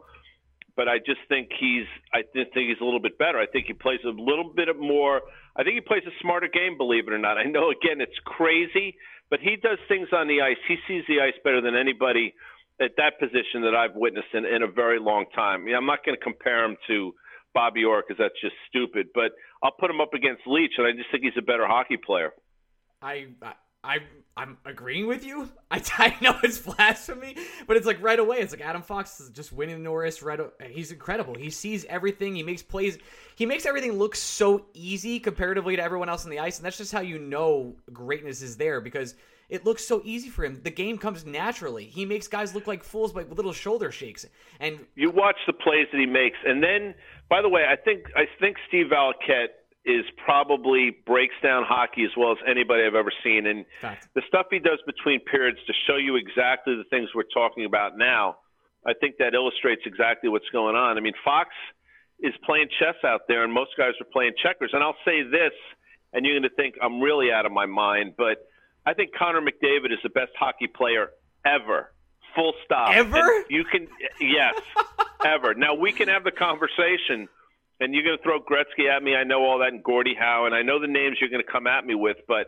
But I just think he's I just think he's a little bit better. I think he plays a little bit of more. I think he plays a smarter game, believe it or not. I know again it's crazy, but he does things on the ice. He sees the ice better than anybody at that position that I've witnessed in, in a very long time. I mean, I'm not going to compare him to Bobby Orr because that's just stupid. But I'll put him up against Leetch, and I just think he's a better hockey player. I, I, I, I'm agreeing with you. I, I know it's blasphemy, but it's like right away. It's like Adam Fox is just winning Norris. Right, he's incredible. He sees everything. He makes plays. He makes everything look so easy comparatively to everyone else on the ice, and that's just how you know greatness is there because it looks so easy for him. The game comes naturally. He makes guys look like fools by little shoulder shakes, and You watch the plays that he makes, and then, by the way, I think I think Steve Valiquette is probably breaks down hockey as well as anybody I've ever seen. And fact. the stuff he does between periods to show you exactly the things we're talking about now, I think that illustrates exactly what's going on. I mean, Fox is playing chess out there, and most guys are playing checkers. And I'll say this, and you're going to think I'm really out of my mind, but I think Connor McDavid is the best hockey player ever. Full stop. Ever? And you can, yes, ever. Now we can have the conversation, and you're going to throw Gretzky at me. I know all that, and Gordie Howe, and I know the names you're going to come at me with, but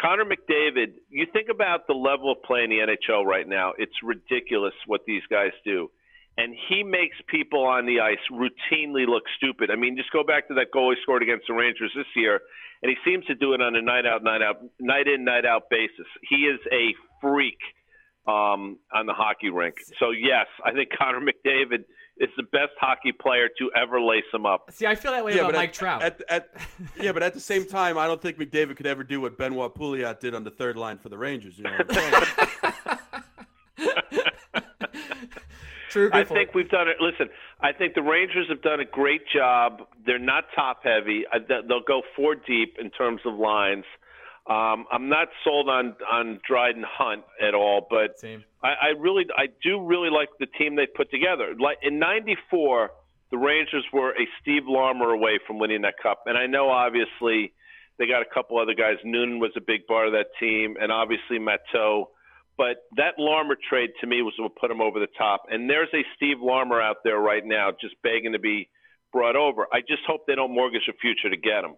Connor McDavid. You think about the level of play in the NHL right now. It's ridiculous what these guys do. And he makes people on the ice routinely look stupid. I mean, just go back to that goal he scored against the Rangers this year, and he seems to do it on a night out, night out, night in, night out basis. He is a freak um, on the hockey rink. So yes, I think Connor McDavid is the best hockey player to ever lace him up. See, I feel that way about Mike at, Trout. At, at, yeah, but at the same time, I don't think McDavid could ever do what Benoit Pouliot did on the third line for the Rangers. You know what I'm saying? True. I think point. we've done it. Listen, I think the Rangers have done a great job. They're not top heavy. They- They'll go four deep in terms of lines. Um, I'm not sold on on Dryden Hunt at all, but I, I really, I do really like the team they put together. Like in '94, the Rangers were a Steve Larmer away from winning that cup, and I know obviously they got a couple other guys. Noonan was a big part of that team, and obviously Matteau. But that Larmer trade to me was what put him over the top. And there's a Steve Larmer out there right now, just begging to be brought over. I just hope they don't mortgage a future to get him.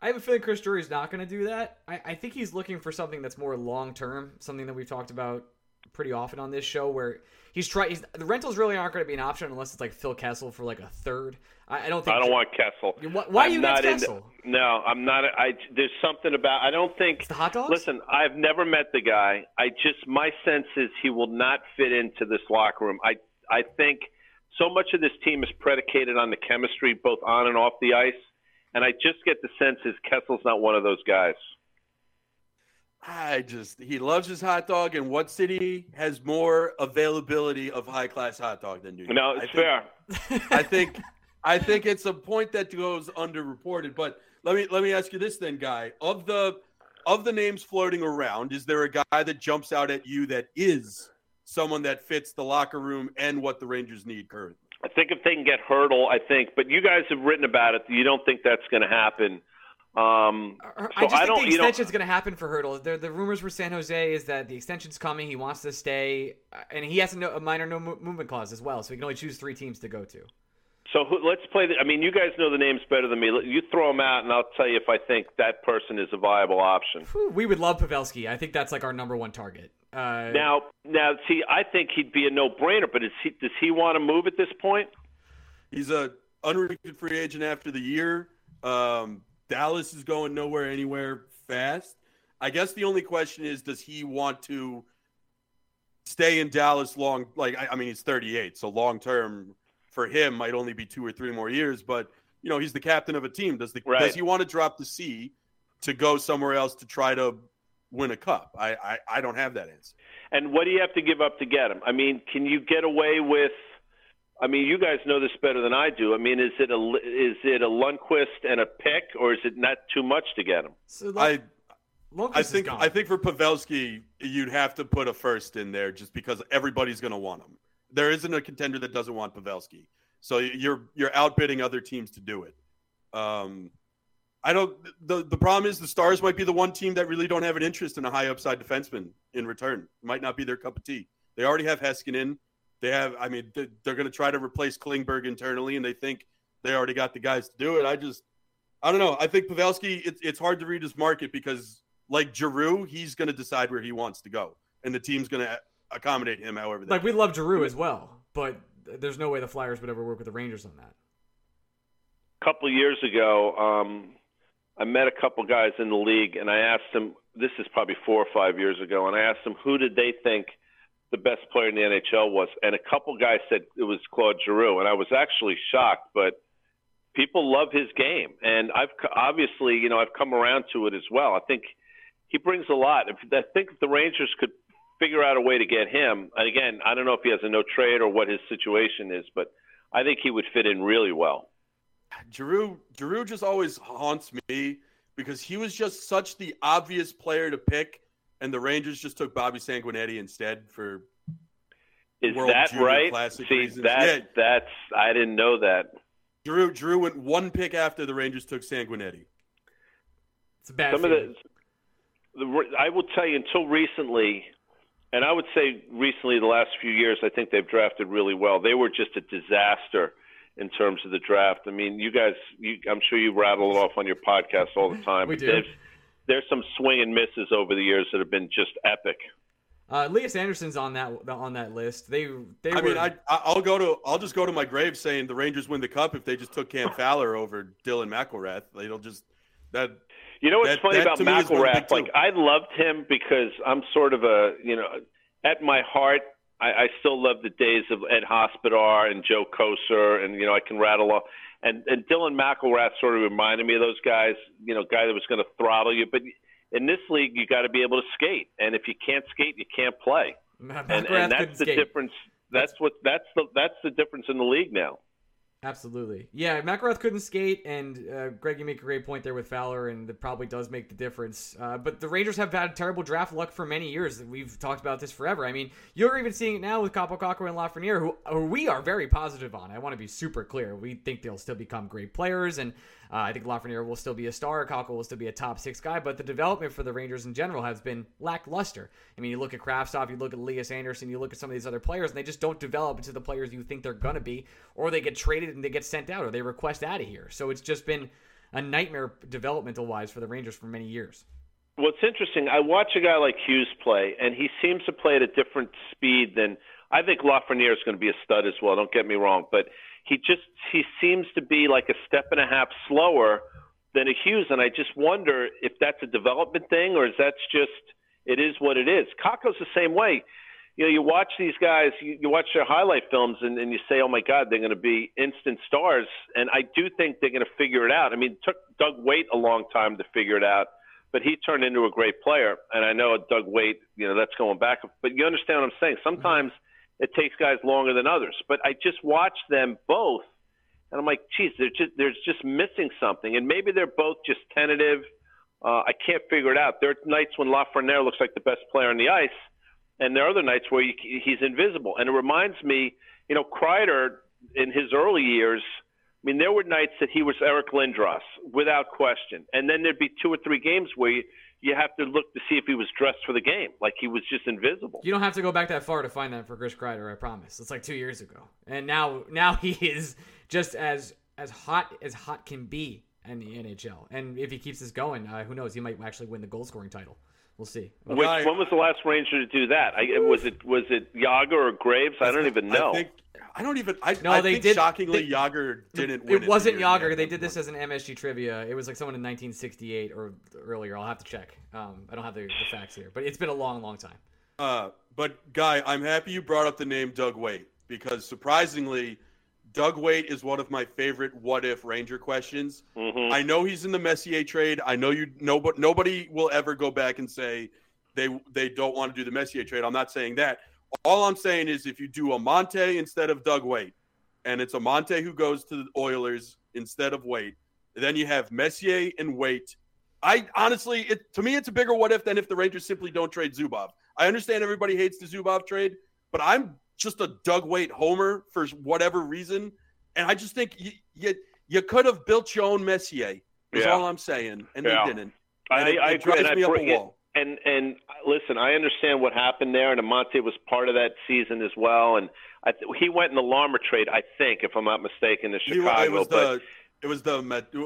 I have a feeling Chris Drury's not going to do that. I, I think he's looking for something that's more long term, something that we've talked about pretty often on this show, where he's trying. He's, the rentals really aren't going to be an option unless it's like Phil Kessel for like a third. I, I don't think. I don't want Kessel. Why- why are you not against into- Kessel? No, I'm not. I there's something about. I don't think. the hot dogs? Listen, I've never met the guy. I just my sense is he will not fit into this locker room. I I think so much of this team is predicated on the chemistry, both on and off the ice, and I just get the sense is Kessel's not one of those guys. I just he loves his hot dog, and what city has more availability of high class hot dog than New York? No, I it's think- fair. I think I think it's a point that goes underreported. But let me let me ask you this then, guy. Of the of the names floating around, is there a guy that jumps out at you that is someone that fits the locker room and what the Rangers need currently? I think if they can get Hertl, I think. But you guys have written about it. You don't think that's going to happen. Um, so I just think don't. the you know, extension's going to happen for Hertl. The, the rumors for San Jose is that the extension's coming. He wants to stay, uh, and he has a, no, a minor no movement clause as well, so he can only choose three teams to go to. So who, let's play. The, I mean, you guys know the names better than me. You throw them out, and I'll tell you if I think that person is a viable option. We would love Pavelski. I think that's like our number one target. Uh, Now, now, see, I think he'd be a no-brainer. But is he, does he want to move at this point? He's a unrestricted free agent after the year. Um, Dallas is going nowhere anywhere fast. I guess the only question is, does he want to stay in Dallas long? Like, I, I mean, he's 38, so long term for him might only be two or three more years. But you know, he's the captain of a team. Does the Right. does he want to drop the C to go somewhere else to try to win a cup? I I, I don't have that answer. And what do you have to give up to get him? I mean, can you get away with? I mean, you guys know this better than I do. I mean, is it a is it a Lundkvist and a pick, or is it not too much to get him? so I like, Lundkvist I think. I think for Pavelski, you'd have to put a first in there just because everybody's going to want him. There isn't a contender that doesn't want Pavelski, so you're you're outbidding other teams to do it. Um, I don't. the The problem is the Stars might be the one team that really don't have an interest in a high upside defenseman in return. Might not be their cup of tea. They already have Heiskanen. They have. I mean, they're, they're going to try to replace Klingberg internally, and they think they already got the guys to do it. I just, I don't know. I think Pavelski. It's it's hard to read his market because like Giroux, he's going to decide where he wants to go, and the team's going to accommodate him however. They like we love Giroux as well, but there's no way the Flyers would ever work with the Rangers on that. A couple of years ago, um, I met a couple guys in the league, and I asked them. This is probably four or five years ago, and I asked them who did they think the best player in the NHL was, and a couple guys said it was Claude Giroux, and I was actually shocked, but people love his game, and I've obviously, you know, I've come around to it as well. I think he brings a lot. If I think if the Rangers could figure out a way to get him, and again, I don't know if he has a no trade or what his situation is, but I think he would fit in really well. Giroux, Giroux just always haunts me because he was just such the obvious player to pick, and the Rangers just took Bobby Sanguinetti instead for Is World that Junior right? Classic See, reasons. that Yeah. that's I didn't know that. Drew. Drew went one pick after the Rangers took Sanguinetti. It's a bad. Some of the, the I will tell you until recently, and I would say recently the last few years, I think they've drafted really well. They were just a disaster in terms of the draft. I mean, you guys, you, I'm sure you rattle it off on your podcast all the time. We but do. There's, there's some swing and misses over the years that have been just epic. Uh, Lias Andersson's on that on that list. They they. I were, mean, I I'll go to I'll just go to my grave saying the Rangers win the cup if they just took Cam Fowler over Dylan McIlrath. They'll just that. You know what's that, funny that about McIlrath? Like I loved him because I'm sort of a you know at my heart I, I still love the days of Ed Hospodar and Joe Kocur and you know I can rattle off and and Dylan McIlrath sort of reminded me of those guys. You know, guy that was going to throttle you, but in this league, you got to be able to skate, and if you can't skate, you can't play. And, and, that's the skate. difference. That's, that's what that's the that's the difference in the league now. Absolutely. Yeah, McIlrath couldn't skate, and uh, Greg, you make a great point there with Fowler, and it probably does make the difference. Uh, but the Rangers have had terrible draft luck for many years. We've talked about this forever. I mean, you're even seeing it now with Kakko and Lafreniere, who, who we are very positive on. I want to be super clear. We think they'll still become great players, and uh, I think Lafreniere will still be a star. Kakko will still be a top six guy, but the development for the Rangers in general has been lackluster. I mean, you look at Kravtsov, you look at Lias Andersson, you look at some of these other players, and they just don't develop into the players you think they're going to be, or they get traded and they get sent out, or they request out of here. So it's just been a nightmare developmental wise for the Rangers for many years. What's interesting, I watch a guy like Hughes play, and he seems to play at a different speed than I think Lafreniere is going to be a stud as well. Don't get me wrong, but he just he seems to be like a step and a half slower than a Hughes, and I just wonder if that's a development thing or is that's just it is what it is. Kakko's the same way. You know, you watch these guys, you, you watch their highlight films, and, and you say, "Oh my God, they're going to be instant stars." And I do think they're going to figure it out. I mean, it took Doug Weight a long time to figure it out, but he turned into a great player. And I know Doug Weight, you know, that's going back. But you understand what I'm saying? Sometimes. Mm-hmm it takes guys longer than others. But I just watched them both, and I'm like, geez, there's just there's just missing something, and maybe they're both just tentative. Uh, I can't figure it out. There are nights when Lafreniere looks like the best player on the ice, and there are other nights where he's invisible. And it reminds me, you know, Kreider in his early years. I mean, there were nights that he was Eric Lindros without question, and then there'd be two or three games where you, you have to look to see if he was dressed for the game, like he was just invisible. You don't have to go back that far to find that for Chris Kreider. I promise. It's like two years ago, and now now he is just as as hot as hot can be in the NHL. And if he keeps this going, uh, who knows? He might actually win the goal scoring title. We'll see. Which, when was the last Ranger to do that? I, was it was it Jagr or Graves? I don't even know. I, think, I don't even. I, no, I they did. Shockingly, they, Jagr didn't. It, it wasn't Jagr. They did this as an MSG trivia. It was like someone in 1968 or earlier. I'll have to check. Um, I don't have the, the, facts here, but it's been a long, long time. Uh, but guy, I'm happy you brought up the name Doug Weight because surprisingly Doug Weight is one of my favorite what if Ranger questions. Mm-hmm. I know he's in the Messier trade. I know you know, but nobody will ever go back and say they they don't want to do the Messier trade. I'm not saying that. All I'm saying is if you do Amonte instead of Doug Weight, and it's Amonte who goes to the Oilers instead of Weight, then you have Messier and Weight. I honestly, it to me, it's a bigger what if than if the Rangers simply don't trade Zubov. I understand everybody hates the Zubov trade, but I'm just a Doug Weight homer for whatever reason. And I just think you you, you could have built your own Messier. Is yeah. all I'm saying, and yeah. they didn't. And I, it, I it drives me up a wall. And and listen, I understand what happened there, and Amonte was part of that season as well. And I, he went in the Larmer trade, I think, if I'm not mistaken, to Chicago. He, was the, it was the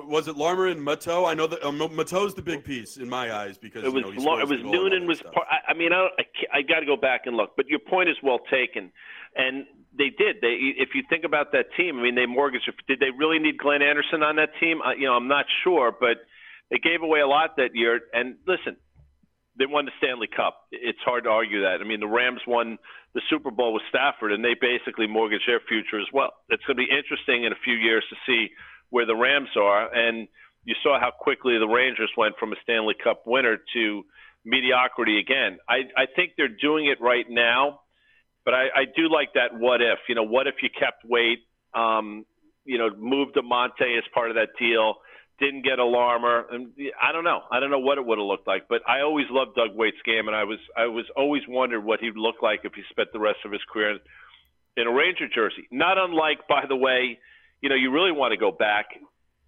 was it Larmer and Matteau? I know that um, Matteau's the big piece in my eyes because it was you know, it was Noonan was part, I, I mean I I, I got to go back and look, but your point is well taken, and they did. They if you think about that team, I mean they mortgaged. Did they really need Glenn Anderson on that team? I, you know I'm not sure, but they gave away a lot that year. And listen, they won the Stanley Cup. It's hard to argue that. I mean the Rams won the Super Bowl with Stafford, and they basically mortgaged their future as well. It's going to be interesting in a few years to see where the Rams are. And you saw how quickly the Rangers went from a Stanley Cup winner to mediocrity again. I, I think they're doing it right now, but I, I do like that what if. You know, what if you kept Weight, um, you know, moved Amonte as part of that deal, didn't get a Larmer, and I don't know. I don't know what it would have looked like, but I always loved Doug Weight's game, and I was I was always wondered what he'd look like if he spent the rest of his career in a Ranger jersey. Not unlike, by the way, you know, you really want to go back.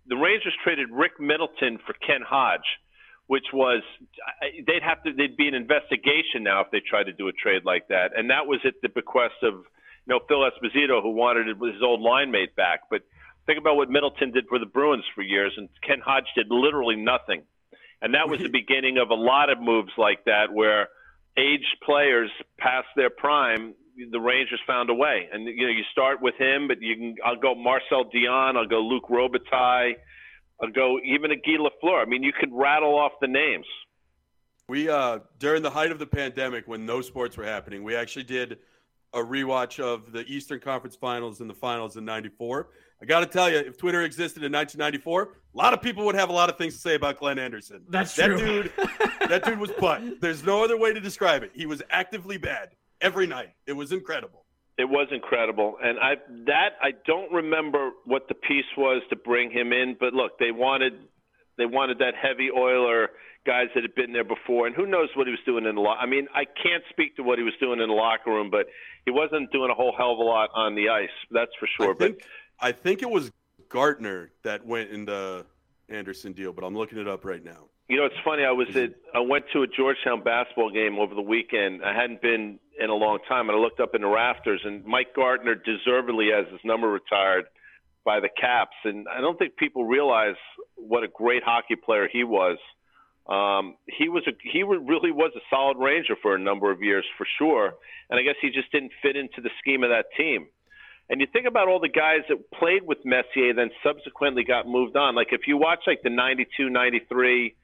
The Rangers traded Rick Middleton for Ken Hodge, which was they'd have to they'd be an investigation now if they tried to do a trade like that, and that was at the bequest of you know Phil Esposito who wanted his old line mate back. But think about what Middleton did for the Bruins for years, and Ken Hodge did literally nothing, and that was the beginning of a lot of moves like that where aged players past their prime, the Rangers found a way. And you know, you start with him, but you can. I'll go Marcel Dionne. I'll go Luc Robitaille. I'll go even a Guy Lafleur. I mean, you could rattle off the names. We uh during the height of the pandemic, when no sports were happening, we actually did a rewatch of the Eastern Conference Finals and the Finals in '94. I got to tell you, if Twitter existed in 1994, a lot of people would have a lot of things to say about Glenn Anderson. That's that true. dude. that dude was butt. There's no other way to describe it. He was actively bad every night. It was incredible. It was incredible, and I that I don't remember what the piece was to bring him in, but look, they wanted they wanted that heavy oiler guys that had been there before, and who knows what he was doing in the locker. I mean, I can't speak to what he was doing in the locker room, but he wasn't doing a whole hell of a lot on the ice. That's for sure. I think, I think it was Gartner that went in the Anderson deal, but I'm looking it up right now. You know, it's funny. I was at I went to a Georgetown basketball game over the weekend. I hadn't been in a long time, and I looked up in the rafters, and Mike Gartner deservedly has his number retired by the Caps. And I don't think people realize what a great hockey player he was. Um, he was a he really was a solid Ranger for a number of years for sure, and I guess he just didn't fit into the scheme of that team. And you think about all the guys that played with Messier, then subsequently got moved on. Like if you watch like the '92, '93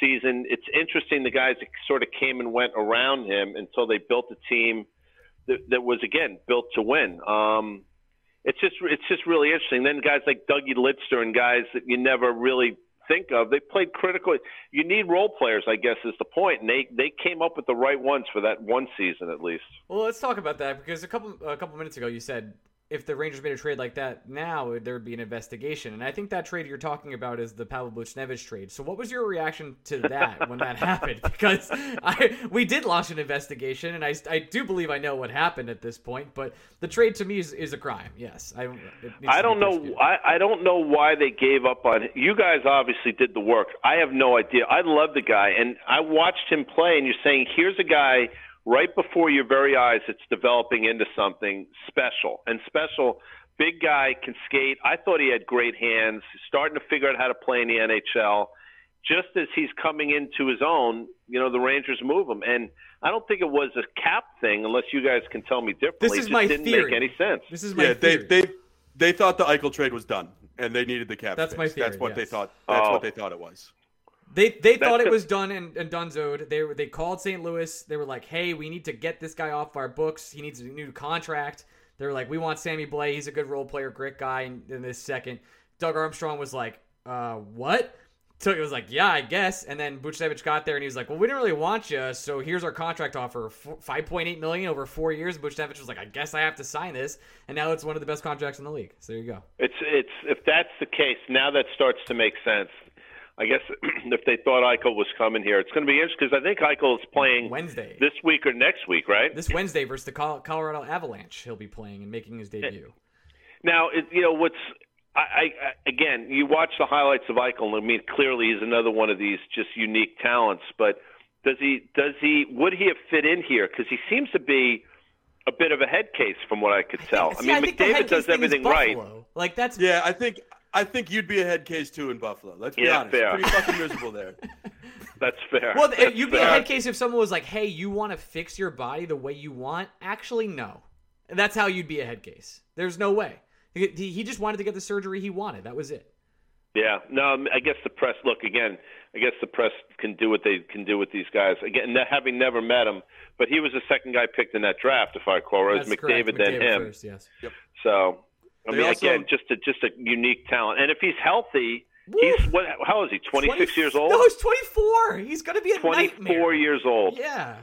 season, it's interesting the guys that sort of came and went around him until they built a team that, that was again built to win. Um, it's just it's just really interesting. Then guys like Dougie Lidster and guys that you never really think of, they played critical. You need role players, I guess, is the point, and they they came up with the right ones for that one season at least. Well, let's talk about that because a couple a couple minutes ago you said if the Rangers made a trade like that now, there would be an investigation. And I think that trade you're talking about is the Pavel Buchnevich trade. So what was your reaction to that when that happened? Because I we did launch an investigation, and I, I do believe I know what happened at this point. But the trade to me is, is a crime. Yes, I. I don't know. I, I don't know why they gave up on you guys. Obviously, did the work. I have no idea. I love the guy, and I watched him play. And you're saying here's a guy right before your very eyes, it's developing into something special. And special, big guy, can skate. I thought he had great hands, starting to figure out how to play in the NHL. Just as he's coming into his own, you know, the Rangers move him. And I don't think it was a cap thing, unless you guys can tell me differently. This is it just my didn't theory. make any sense. This is my yeah, theory. they they they thought the Eichel trade was done, and they needed the cap. That's space. my theory, That's what they thought. That's Oh. what they thought it was. They they That's thought it was done and, and donezoed. They were they called St. Louis. They were like, "Hey, we need to get this guy off our books. He needs a new contract." They were like, "We want Sammy Blais. He's a good role player, great guy." In, in this second, Doug Armstrong was like, "Uh, what?" So it was like, "Yeah, I guess." And then Buchnevich got there and he was like, "Well, we didn't really want you, so here's our contract offer: five point eight million over four years." Buchnevich was like, "I guess I have to sign this," and now it's one of the best contracts in the league. So there you go. It's it's if that's the case, now that starts to make sense. I guess if they thought Eichel was coming here, it's going to be interesting because I think Eichel is playing Wednesday. this week or next week, right? This Wednesday versus the Colorado Avalanche, he'll be playing and making his eh. debut. Now, it, you know what's I, I I- again, you watch the highlights of Eichel. and I mean, clearly he's another one of these just unique talents. But does he does he would he have fit in here? Because he seems to be a bit of a head case from what I could tell. See, I mean, think the McDavid does everything right. Like that's Yeah, I think I think you'd be a head case too in Buffalo. Let's be Yeah, honest. fair. Pretty fucking miserable there. That's fair. well, That's you'd be a fair. head case if someone was like, "Hey, you want to fix your body the way you want?" Actually, no. And that's how you'd be a head case. There's no way. He, he just wanted to get the surgery he wanted. That was it. Yeah, no, um, I guess the press. Look again. I guess the press can do what they can do with these guys. Again, having never met him, but he was the second guy picked in that draft, if I recall. It was That's McDavid, correct. then McDavid him. First, yes. So, I They mean, also- again, just a just a unique talent. And if he's healthy, he's what? How is he? Twenty six years old. No, he's 24. He's gonna be a Twenty nightmare. four years old. Yeah,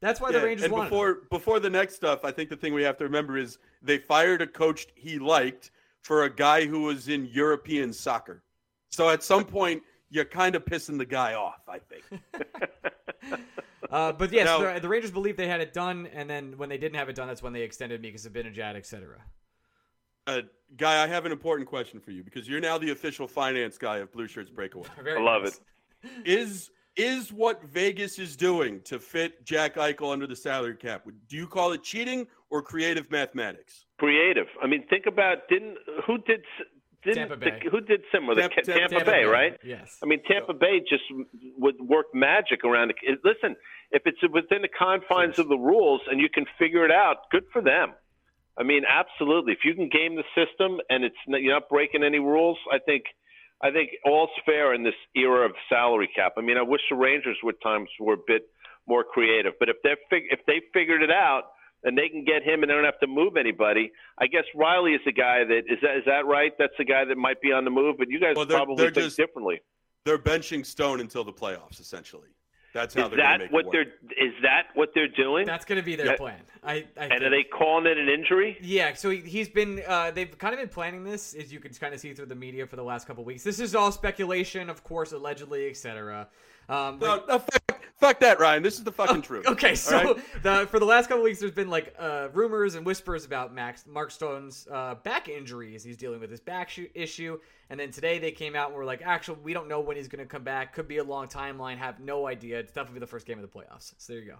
that's why Yeah, the Rangers and wanted. before before the next stuff, I think the thing we have to remember is they fired a coach he liked for a guy who was in European soccer. So at some point, you're kind of pissing the guy off. I think. Uh, but yes, Now- the, the Rangers believed they had it done, and then when they didn't have it done, that's when they extended me because of Mika Zibanejad, etc. Uh, guy, I have an important question for you because you're now the official finance guy of Blue Shirts Breakaway. Very I love nice. Is is what Vegas is doing to fit Jack Eichel under the salary cap? Do you call it cheating or creative mathematics? Creative. I mean, think about didn't who did didn't Tampa Bay. The, who did similar? Tampa- Tampa- Tampa, Tampa Bay, Bay, right? yes. I mean, Tampa Bay just would work magic around it. Listen, if it's within the confines of the rules and you can figure it out, good for them. I mean, absolutely. If you can game the system and it's you're not breaking any rules, I think I think all's fair in this era of salary cap. I mean, I wish the Rangers would times were a bit more creative, but if they fig- if they figured it out and they can get him and they don't have to move anybody, I guess Reilly is the guy that is that is that right? That's the guy that might be on the move, but you guys Well, they're- probably they're think just- differently. They're benching Stone until the playoffs, essentially. That's how Is they're going to that make what it they're is that what they're doing? That's going to be their Yeah. plan. I, I and think. are they calling it an injury? Yeah, so he, he's been. Uh, they've kind of been planning this, as you can kind of see through the media for the last couple weeks. This is all speculation, of course, allegedly, etc. Um, No, like- no, fuck, fuck that, Ryan. This is the fucking truth. Okay, so All right? the for the last couple weeks, there's been like uh, rumors and whispers about Max Mark Stone's uh, back injuries. He's dealing with his back sh- issue, and then today they came out and were like, "Actually, we don't know when he's going to come back. Could be a long timeline. Have no idea. It's definitely the first game of the playoffs." So there you go.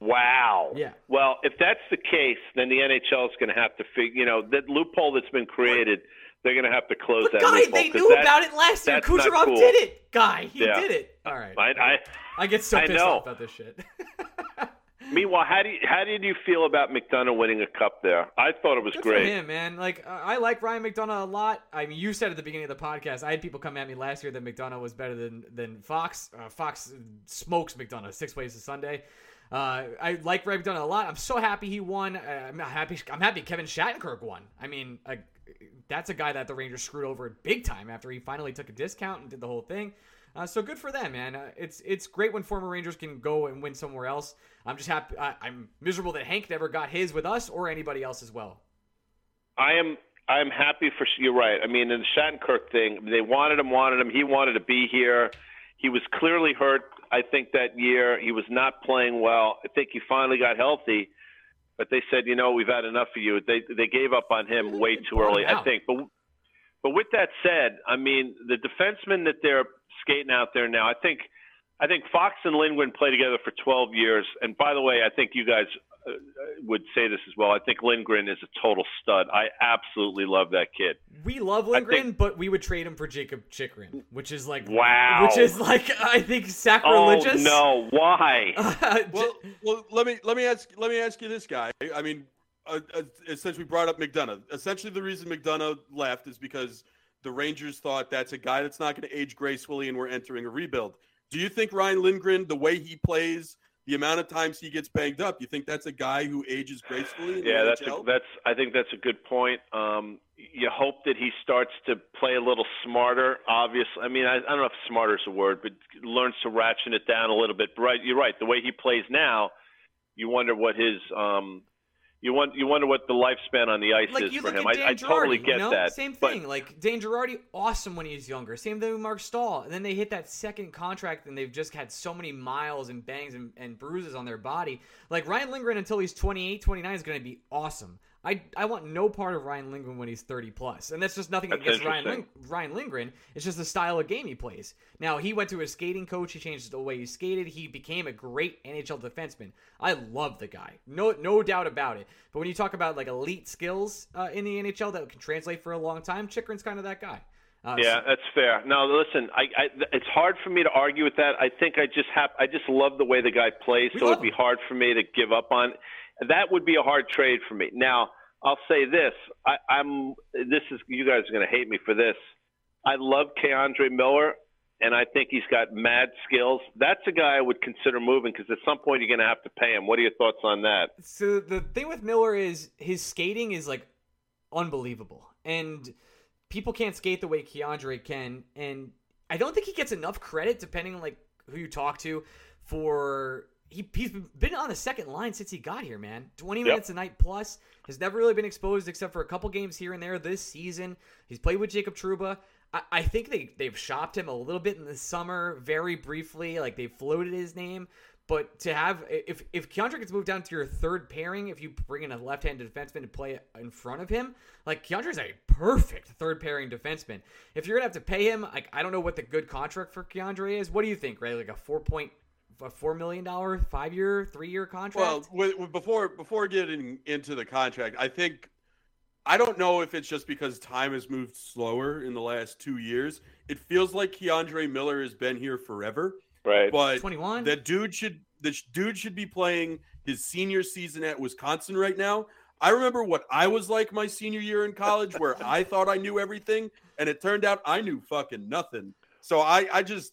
Wow. Yeah. Well, if that's the case, then the NHL is going to have to figure. You know, that loophole that's been created, they're going to have to close But that guy, they knew that- about it last year. Kucherov cool. did it. Guy, he Yeah. did it. All right. I, I, I get so I pissed off about this shit. meanwhile, how do you, how did you feel about McDonagh winning a cup there? I thought it was Good great. for him, man. Like uh, I like Ryan McDonagh a lot. I mean, you said at the beginning of the podcast, I had people come at me last year that McDonagh was better than than Fox. Uh, Fox smokes McDonagh six ways to Sunday. Uh, I like Ryan McDonagh a lot. I'm so happy he won. Uh, I'm happy. I'm happy Kevin Shattenkirk won. I mean, like, that's a guy that the Rangers screwed over big time after he finally took a discount and did the whole thing. Uh, so good for them, man. Uh, it's it's great when former Rangers can go and win somewhere else. I'm just happy. I, I'm miserable that Hank never got his with us or anybody else as well. I am I'm happy for you're right. I mean, in the Shattenkirk thing, they wanted him, wanted him. He wanted to be here. He was clearly hurt. I think that year he was not playing well. I think he finally got healthy, but they said, you know, we've had enough of you. They they gave up on him way too early. I think. But but with that said, I mean, the defensemen that they're skating out there now, I think. I think Fox and Lindgren play together for 12 years. And by the way, I think you guys would say this as well. I think Lindgren is a total stud. I absolutely love that kid. We love Lindgren, think- but we would trade him for Jakob Chychrun, which is like Wow. which is like I think Oh sacrilegious. no! Why? Well, well, let me let me ask let me ask you this, guy. I mean, uh, uh, since we brought up McDonagh, essentially the reason McDonagh left is because the Rangers thought that's a guy that's not going to age gracefully, and we're entering a rebuild. Do you think Ryan Lindgren, the way he plays, the amount of times he gets banged up, you think that's a guy who ages gracefully? Yeah, that's a, that's. I think that's a good point. Um, you hope that he starts to play a little smarter. Obviously, I mean, I, I don't know if smarter is a word, but learns to ratchet it down a little bit. But right, you're right. The way he plays now, you wonder what his um, you want you wonder what the lifespan on the ice like is for him. I, I totally get you know? that. Same but- thing. like Dan Girardi, awesome when he was younger. Same thing with Marc Staal. And then they hit that second contract, and they've just had so many miles and bangs and, and bruises on their body. Like Ryan Lindgren, until he's 28, 29, is going to be awesome. I, I want no part of Ryan Lindgren when he's 30 plus, and that's just nothing That's against Ryan, Ling- Ryan Lindgren. It's just the style of game he plays. Now he went to a skating coach. He changed the way he skated. He became a great NHL defenseman. I love the guy, no no doubt about it. But when you talk about like elite skills uh, in the NHL that can translate for a long time, Chychrun's kind of that guy. Uh, Yeah, that's fair. Now, listen, I, I, it's hard for me to argue with that. I think I just have, I just love the way the guy plays, We so it'd be him. hard for me to give up on. That would be a hard trade for me. Now, I'll say this: I, I'm. This is you guys are going to hate me for this. I love K'Andre Miller, and I think he's got mad skills. That's a guy I would consider moving because at some point you're going to have to pay him. What are your thoughts on that? So the thing with Miller is his skating is like unbelievable, and people can't skate the way K'Andre can, and I don't think he gets enough credit, depending on like who you talk to, for he he's been on the second line since he got here, man. Twenty Yep. minutes a night plus has never really been exposed except for a couple games here and there this season. He's played with Jacob Trouba. I, I think they they've shopped him a little bit in the summer, very briefly, like they floated his name. But to have if if K'Andre gets moved down to your third pairing, if you bring in a left-handed defenseman to play in front of him, like K'Andre's a perfect third pairing defenseman. If you're gonna have to pay him, like I don't know what the good contract for K'Andre is. What do you think, Ray? Like a four point, a four million dollar, five year, three year contract? Well, with, with- before before getting into the contract, I think I don't know if it's just because time has moved slower in the last two years. It feels like K'Andre Miller has been here forever. Right. But 21? that dude should the dude should be playing his senior season at Wisconsin right now. I remember what I was like my senior year in college, where I thought I knew everything, and it turned out I knew fucking nothing. So I, I just,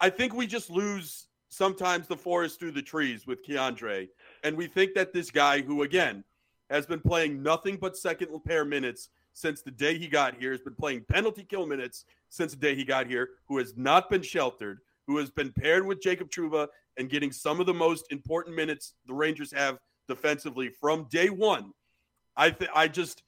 I think we just lose sometimes the forest through the trees with K'Andre, and we think that this guy, who again has been playing nothing but second pair minutes since the day he got here, has been playing penalty kill minutes since the day he got here, who has not been sheltered, who has been paired with Jacob Trouba and getting some of the most important minutes the Rangers have defensively from day one. I th- I just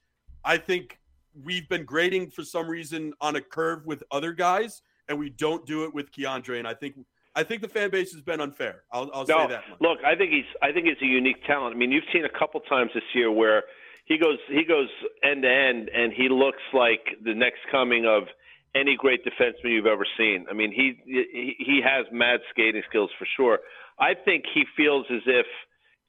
I think we've been grading for some reason on a curve with other guys, and we don't do it with K'Andre. And I think I think the fan base has been unfair. I'll, I'll no, say that. Much. look, I think he's I think he's a unique talent. I mean, you've seen a couple times this year where he goes he goes end to end, and he looks like the next coming of any great defenseman you've ever seen. I mean, he he, he has mad skating skills for sure. I think he feels as if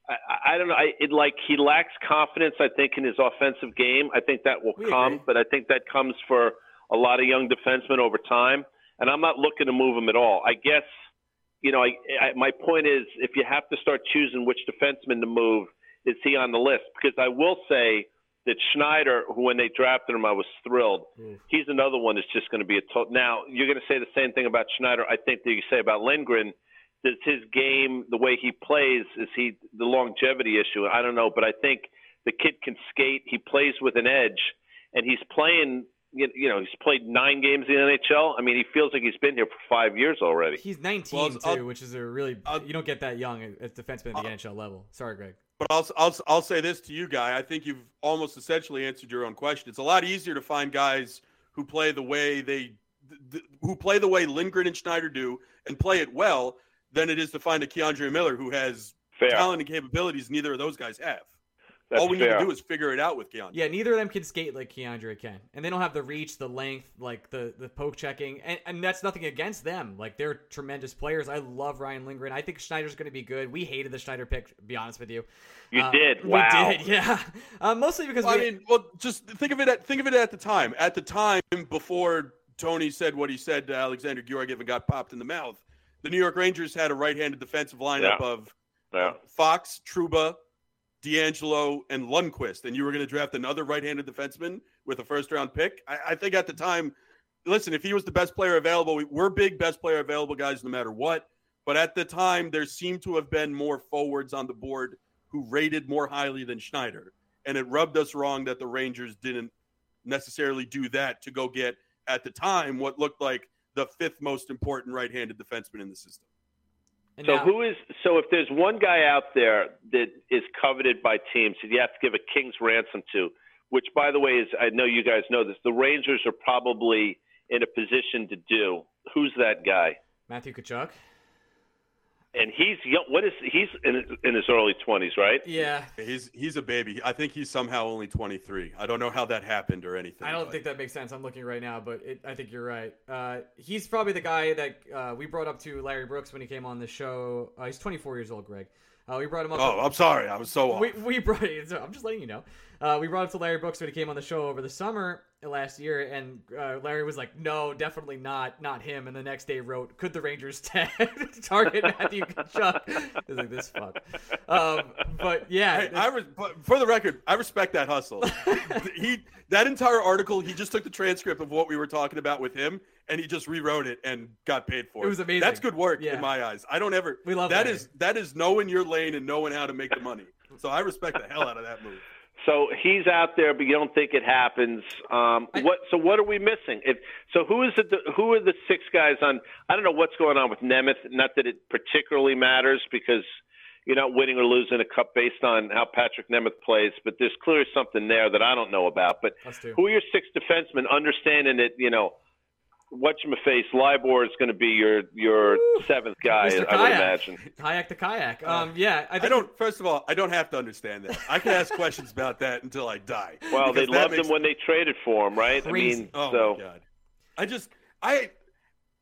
I, I don't know. I, it like he lacks confidence. I think in his offensive game. I think that will We come, agree. but I think that comes for a lot of young defensemen over time. And I'm not looking to move him at all. I guess you know. I, I my point is, if you have to start choosing which defenseman to move, is he on the list? Because I will say that Schneider, who when they drafted him, I was thrilled. Mm. He's another one that's just going to be a total. Now you're going to say the same thing about Schneider. I think that you say about Lindgren. Does his game, the way he plays, is he the longevity issue? I don't know, but I think the kid can skate. He plays with an edge, and he's playing. You you know, he's played nine games in the NHL. I mean, he feels like he's been here for five years already. He's 19 Well, too, I'll- which is a really I'll- you don't get that young as defenseman at the NHL level. Sorry, Greg. But I'll, I'll, I'll say this to you, Guy. I think you've almost essentially answered your own question. It's a lot easier to find guys who play the way they, th- th- who play the way Lindgren and Schneider do and play it well than it is to find a K'Andre Miller who has Fair. talent and capabilities neither of those guys have. That's All we fair. need to do is figure it out with K'Andre. Yeah, neither of them can skate like K'Andre can, and they don't have the reach, the length, like the the poke checking, and, and that's nothing against them. Like they're tremendous players. I love Ryan Lindgren. I think Schneider's going to be good. We hated the Schneider pick. To be honest with you, You Uh, did. We did. Yeah, uh, mostly because Well, I mean, well, just think of it. At, think of it at the time. At the time, before Tony said what he said to Alexander Georgiev and got popped in the mouth, the New York Rangers had a right-handed defensive lineup Yeah. of Yeah. Fox, Trouba, D'Angelo, and Lundkvist, and you were going to draft another right-handed defenseman with a first-round pick. I, I think at the time, listen, if he was the best player available, we, we're big best player available guys no matter what. But at the time, there seemed to have been more forwards on the board who rated more highly than Schneider, and it rubbed us wrong that the Rangers didn't necessarily do that to go get at the time what looked like the fifth most important right-handed defenseman in the system. And So now- who is so if there's one guy out there that is coveted by teams that you have to give a king's ransom to, which by the way is I know you guys know this, the Rangers are probably in a position to do. Who's that guy? Matthew Tkachuk. And he's young, what is he's in his, in his early 20s, right? Yeah, He's he's a baby. I think he's somehow only 23. I don't know how that happened or anything. I don't but- think that makes sense. I'm looking right now, but it, I think you're right. Uh, he's probably the guy that uh, we brought up to Larry Brooks when he came on the show. Uh, he's 24 years old, Greg. Uh, we brought him up. Oh, I'm sorry. I was so off. we, we brought I'm just letting you know. Uh, we brought up to Larry Brooks when he came on the show over the summer last year, and uh, Larry was like, "No, definitely not, not him." And the next day wrote, "Could the Rangers tag target Matthew Tkachuk?" I was like, "This fuck." Um, but yeah, Hey, I res- but for the record, I respect that hustle. he that entire article, he just took the transcript of what we were talking about with him, and he just rewrote it and got paid for it. It was amazing. That's good work Yeah. in my eyes. I don't ever. We love that Larry. is that is knowing your lane and knowing how to make the money. So I respect the hell out of that move. So he's out there, but you don't think it happens. Um, what? So what are we missing? If, so who is it? Who are the six guys on? I don't know what's going on with Nemeth. Not that it particularly matters because you're not winning or losing a cup based on how Patrik Nemeth plays, but there's clearly something there that I don't know about. But who are your six defensemen? Understanding that you know. Whatchamaface, Libor is going to be your your seventh guy, Mr. I would imagine. kayak to kayak. Um, yeah, I, think I don't. First of all, I don't have to understand that. I can ask questions about that until I die. Well, they because that loved makes- him when they traded for him, right? Crazy. I mean, Oh so my god! I just I.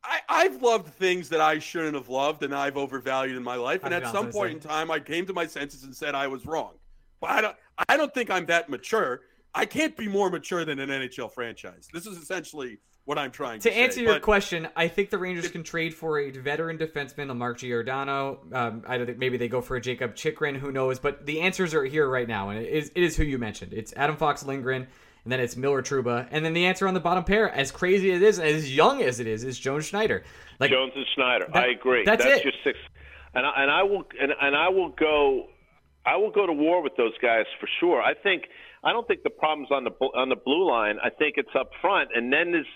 I, I've loved things that I shouldn't have loved and I've overvalued in my life. And at some point in time, I came to my senses and said I was wrong. But I don't. I don't think I'm that mature. I can't be more mature than an NHL franchise. This is essentially what I'm trying to to, answer say. your But question, I think the Rangers can trade for a veteran defenseman, a Mark Giordano. Um, I don't think maybe they go for a Jakob Chychrun. Who knows? But the answers are here right now, and it is, it is who you mentioned. It's Adam Fox Lindgren, and then it's Miller Trouba, and then the answer on the bottom pair, as crazy as it is, as young as it is, is Jones Schneider. Like Jones and Schneider. That- I agree. that's it. your six. And I, and I will and, and I will go. I will go to war with those guys for sure. I think I don't think the problem's on the on the blue line. I think it's up front, and then there's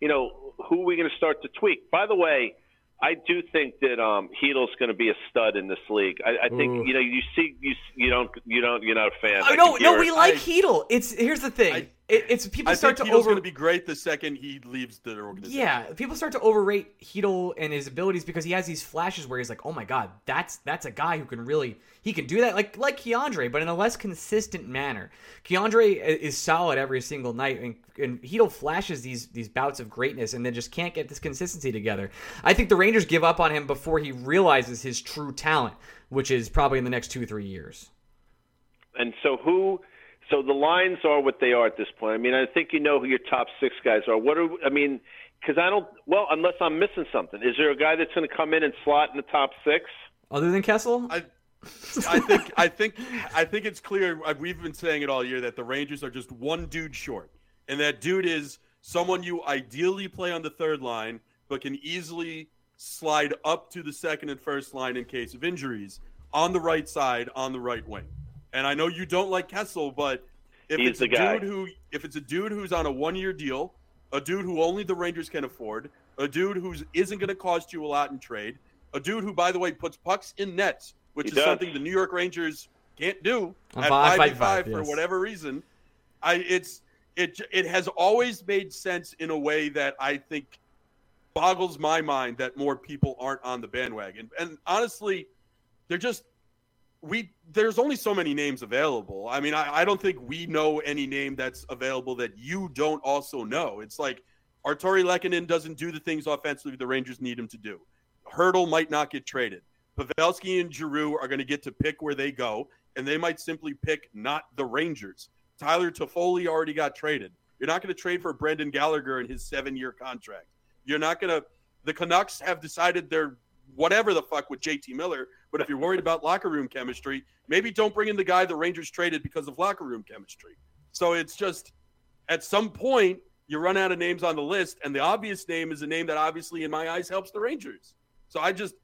you know who are we going to start to tweak. By the way, I do think that um, Chytil's going to be a stud in this league. I, I think Ooh. you know you see you you don't you don't you're not a fan. Oh, no, no, we it. like I- Chytil. It's here's the thing. I- it, it's people I start think to Chytil's over. going to be great the second he leaves the organization. Yeah, people start to overrate Chytil and his abilities because he has these flashes where he's like, "Oh my god, that's that's a guy who can really he can do that." Like like K'Andre, but in a less consistent manner. K'Andre is solid every single night, and, and Chytil flashes these these bouts of greatness, and then just can't get this consistency together. I think the Rangers give up on him before he realizes his true talent, which is probably in the next two three years. And so who? So the lines are what they are at this point. I mean, I think you know who your top six guys are. What are I mean? Because I don't. Well, unless I'm missing something, is there a guy that's going to come in and slot in the top six? Other than Kessel, I, I think I think I think it's clear. uh, We've been saying it all year that the Rangers are just one dude short, and that dude is someone you ideally play on the third line, but can easily slide up to the second and first line in case of injuries on the right side on the right wing. And I know you don't like Kessel, but if He's it's the a guy. dude who if it's a dude who's on a one year deal, a dude who only the Rangers can afford, a dude who isn't going to cost you a lot in trade, a dude who, by the way, puts pucks in nets, which He is does. something the New York Rangers can't do On at five- five five- five five, for yes. whatever reason. I it's it it has always made sense in a way that I think boggles my mind that more people aren't on the bandwagon. And honestly, they're just we there's only so many names available. I mean, I, I don't think we know any name that's available that you don't also know. It's like Artturi Lehkonen doesn't do the things offensively the Rangers need him to do. Hertl might not get traded. Pavelski and Giroux are going to get to pick where they go, and they might simply pick not the Rangers. Tyler Toffoli already got traded. You're not going to trade for Brendan Gallagher in his seven-year contract. You're not going to. The Canucks have decided they're whatever the fuck with JT Miller. But if you're worried about locker room chemistry, maybe don't bring in the guy the Rangers traded because of locker room chemistry. So it's just at some point you run out of names on the list, and the obvious name is a name that obviously, in my eyes, helps the Rangers. So I just,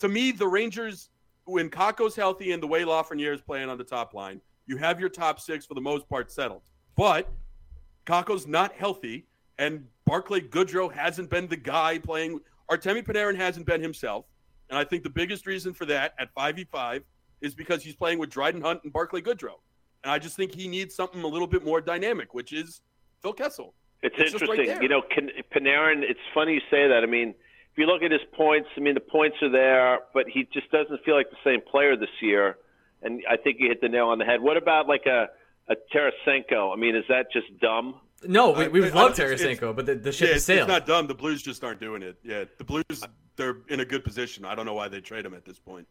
to me, the Rangers, when Kakko's healthy and the way Lafreniere is playing on the top line, you have your top six for the most part settled. But Kakko's not healthy, and Barclay Goodrow hasn't been the guy playing. Artemi Panarin hasn't been himself, and I think the biggest reason for that at 5v5 is because he's playing with Dryden Hunt and Barclay Goodrow. And I just think he needs something a little bit more dynamic, which is Phil Kessel. It's, It's just right interesting. you know, Can, Panarin. It's funny you say that. I mean, if you look at his points, I mean the points are there, but he just doesn't feel like the same player this year. And I think you hit the nail on the head. What about like a a Tarasenko? I mean, is that just dumb? No, we, I- we I- love it's- it's- Tarasenko, but the, the ship Yeah, is it's, sailed. it's not dumb. The Blues just aren't doing it. Yeah, the Blues, they're in a good position. I don't know why they trade him at this point.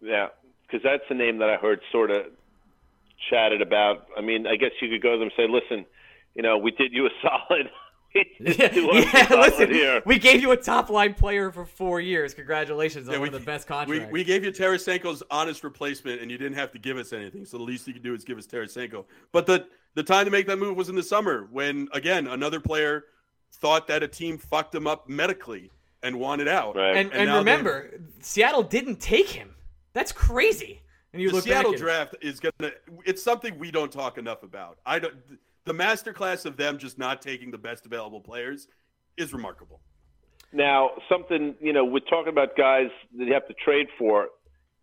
Yeah, because that's the name that I heard sort of chatted about. I mean, I guess you could go to them and say, "Listen, you know, we did you a solid. yeah, do us a yeah, listen, here." we gave you a top line player for four years. Congratulations on Yeah, one of the best we, contracts. we gave you Tarasenko's honest replacement, and you didn't have to give us anything. So the least you could do is give us Tarasenko. But the the time to make that move was in the summer, when again another player thought that a team fucked him up medically and wanted out. Right. and and and now remember, Seattle didn't take him. That's crazy. And you the look Seattle back at draft is gonna. It's something we don't talk enough about. I don't. The masterclass of them just not taking the best available players is remarkable. Now, something you know, we're talking about guys that you have to trade for.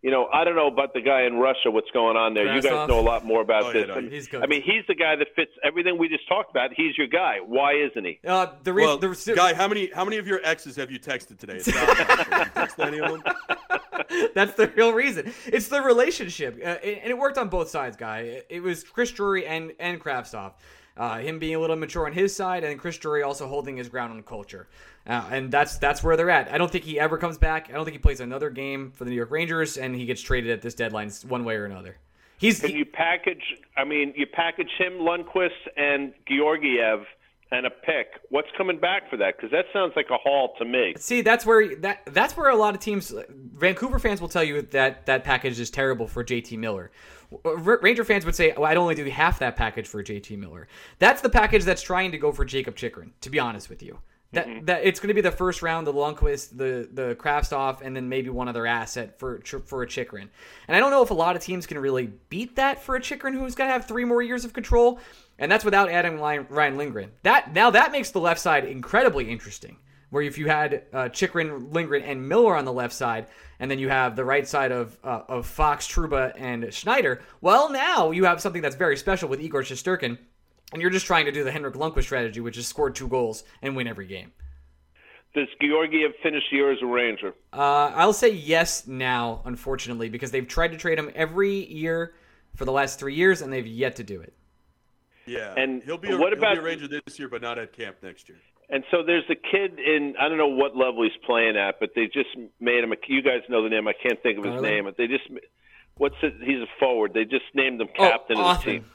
You know, I don't know about the guy in Russia. What's going on there? You guys Kravtsov? know a lot more about Oh, yeah, this. no, And, he's good. I mean, he's the guy that fits everything we just talked about. He's your guy. Why isn't he? Uh, the re- Well, the guy, how many how many of your exes have you texted today? It's not you texted any of them? That's the real reason. It's the relationship, uh, and it worked on both sides, guy. It, it was Chris Drury and and Kravtsov. Uh, him being a little mature on his side, and Chris Drury also holding his ground on culture, uh, and that's that's where they're at. I don't think he ever comes back. I don't think he plays another game for the New York Rangers, and he gets traded at this deadline one way or another. He's Can you package? I mean, you package him, Lundkvist, and Georgiev, and a pick. What's coming back for that? Because that sounds like a haul to me. See, that's where that that's where a lot of teams, Vancouver fans will tell you that that package is terrible for JT Miller. Ranger fans would say, well, "I'd only do half that package for JT Miller." That's the package that's trying to go for Jakob Chychrun. To be honest with you, that that it's going to be the first round, the Lundkvist, the the Kravtsov, and then maybe one other asset for for a Chychrun. And I don't know if a lot of teams can really beat that for a Chychrun who's going to have three more years of control, and that's without adding Ryan Ryan Lindgren. That now that makes the left side incredibly interesting where if you had uh, Chychrun, Lindgren, and Miller on the left side, and then you have the right side of uh, of Fox, Trouba, and Schneider, well, now you have something that's very special with Igor Shesterkin, and you're just trying to do the Henrik Lundqvist strategy, which is score two goals and win every game. Does Georgiev finish the year as a Ranger? Uh, I'll say yes now, unfortunately, because they've tried to trade him every year for the last three years, and they've yet to do it. Yeah, And he'll be a, what he'll be about- a Ranger this year, but not at camp next year. And so there's a kid in I don't know what level he's playing at, but they just made him. A, you guys know the name. I can't think of his Garland? name. But they just what's it? He's a forward. They just named him Oh, captain of the team.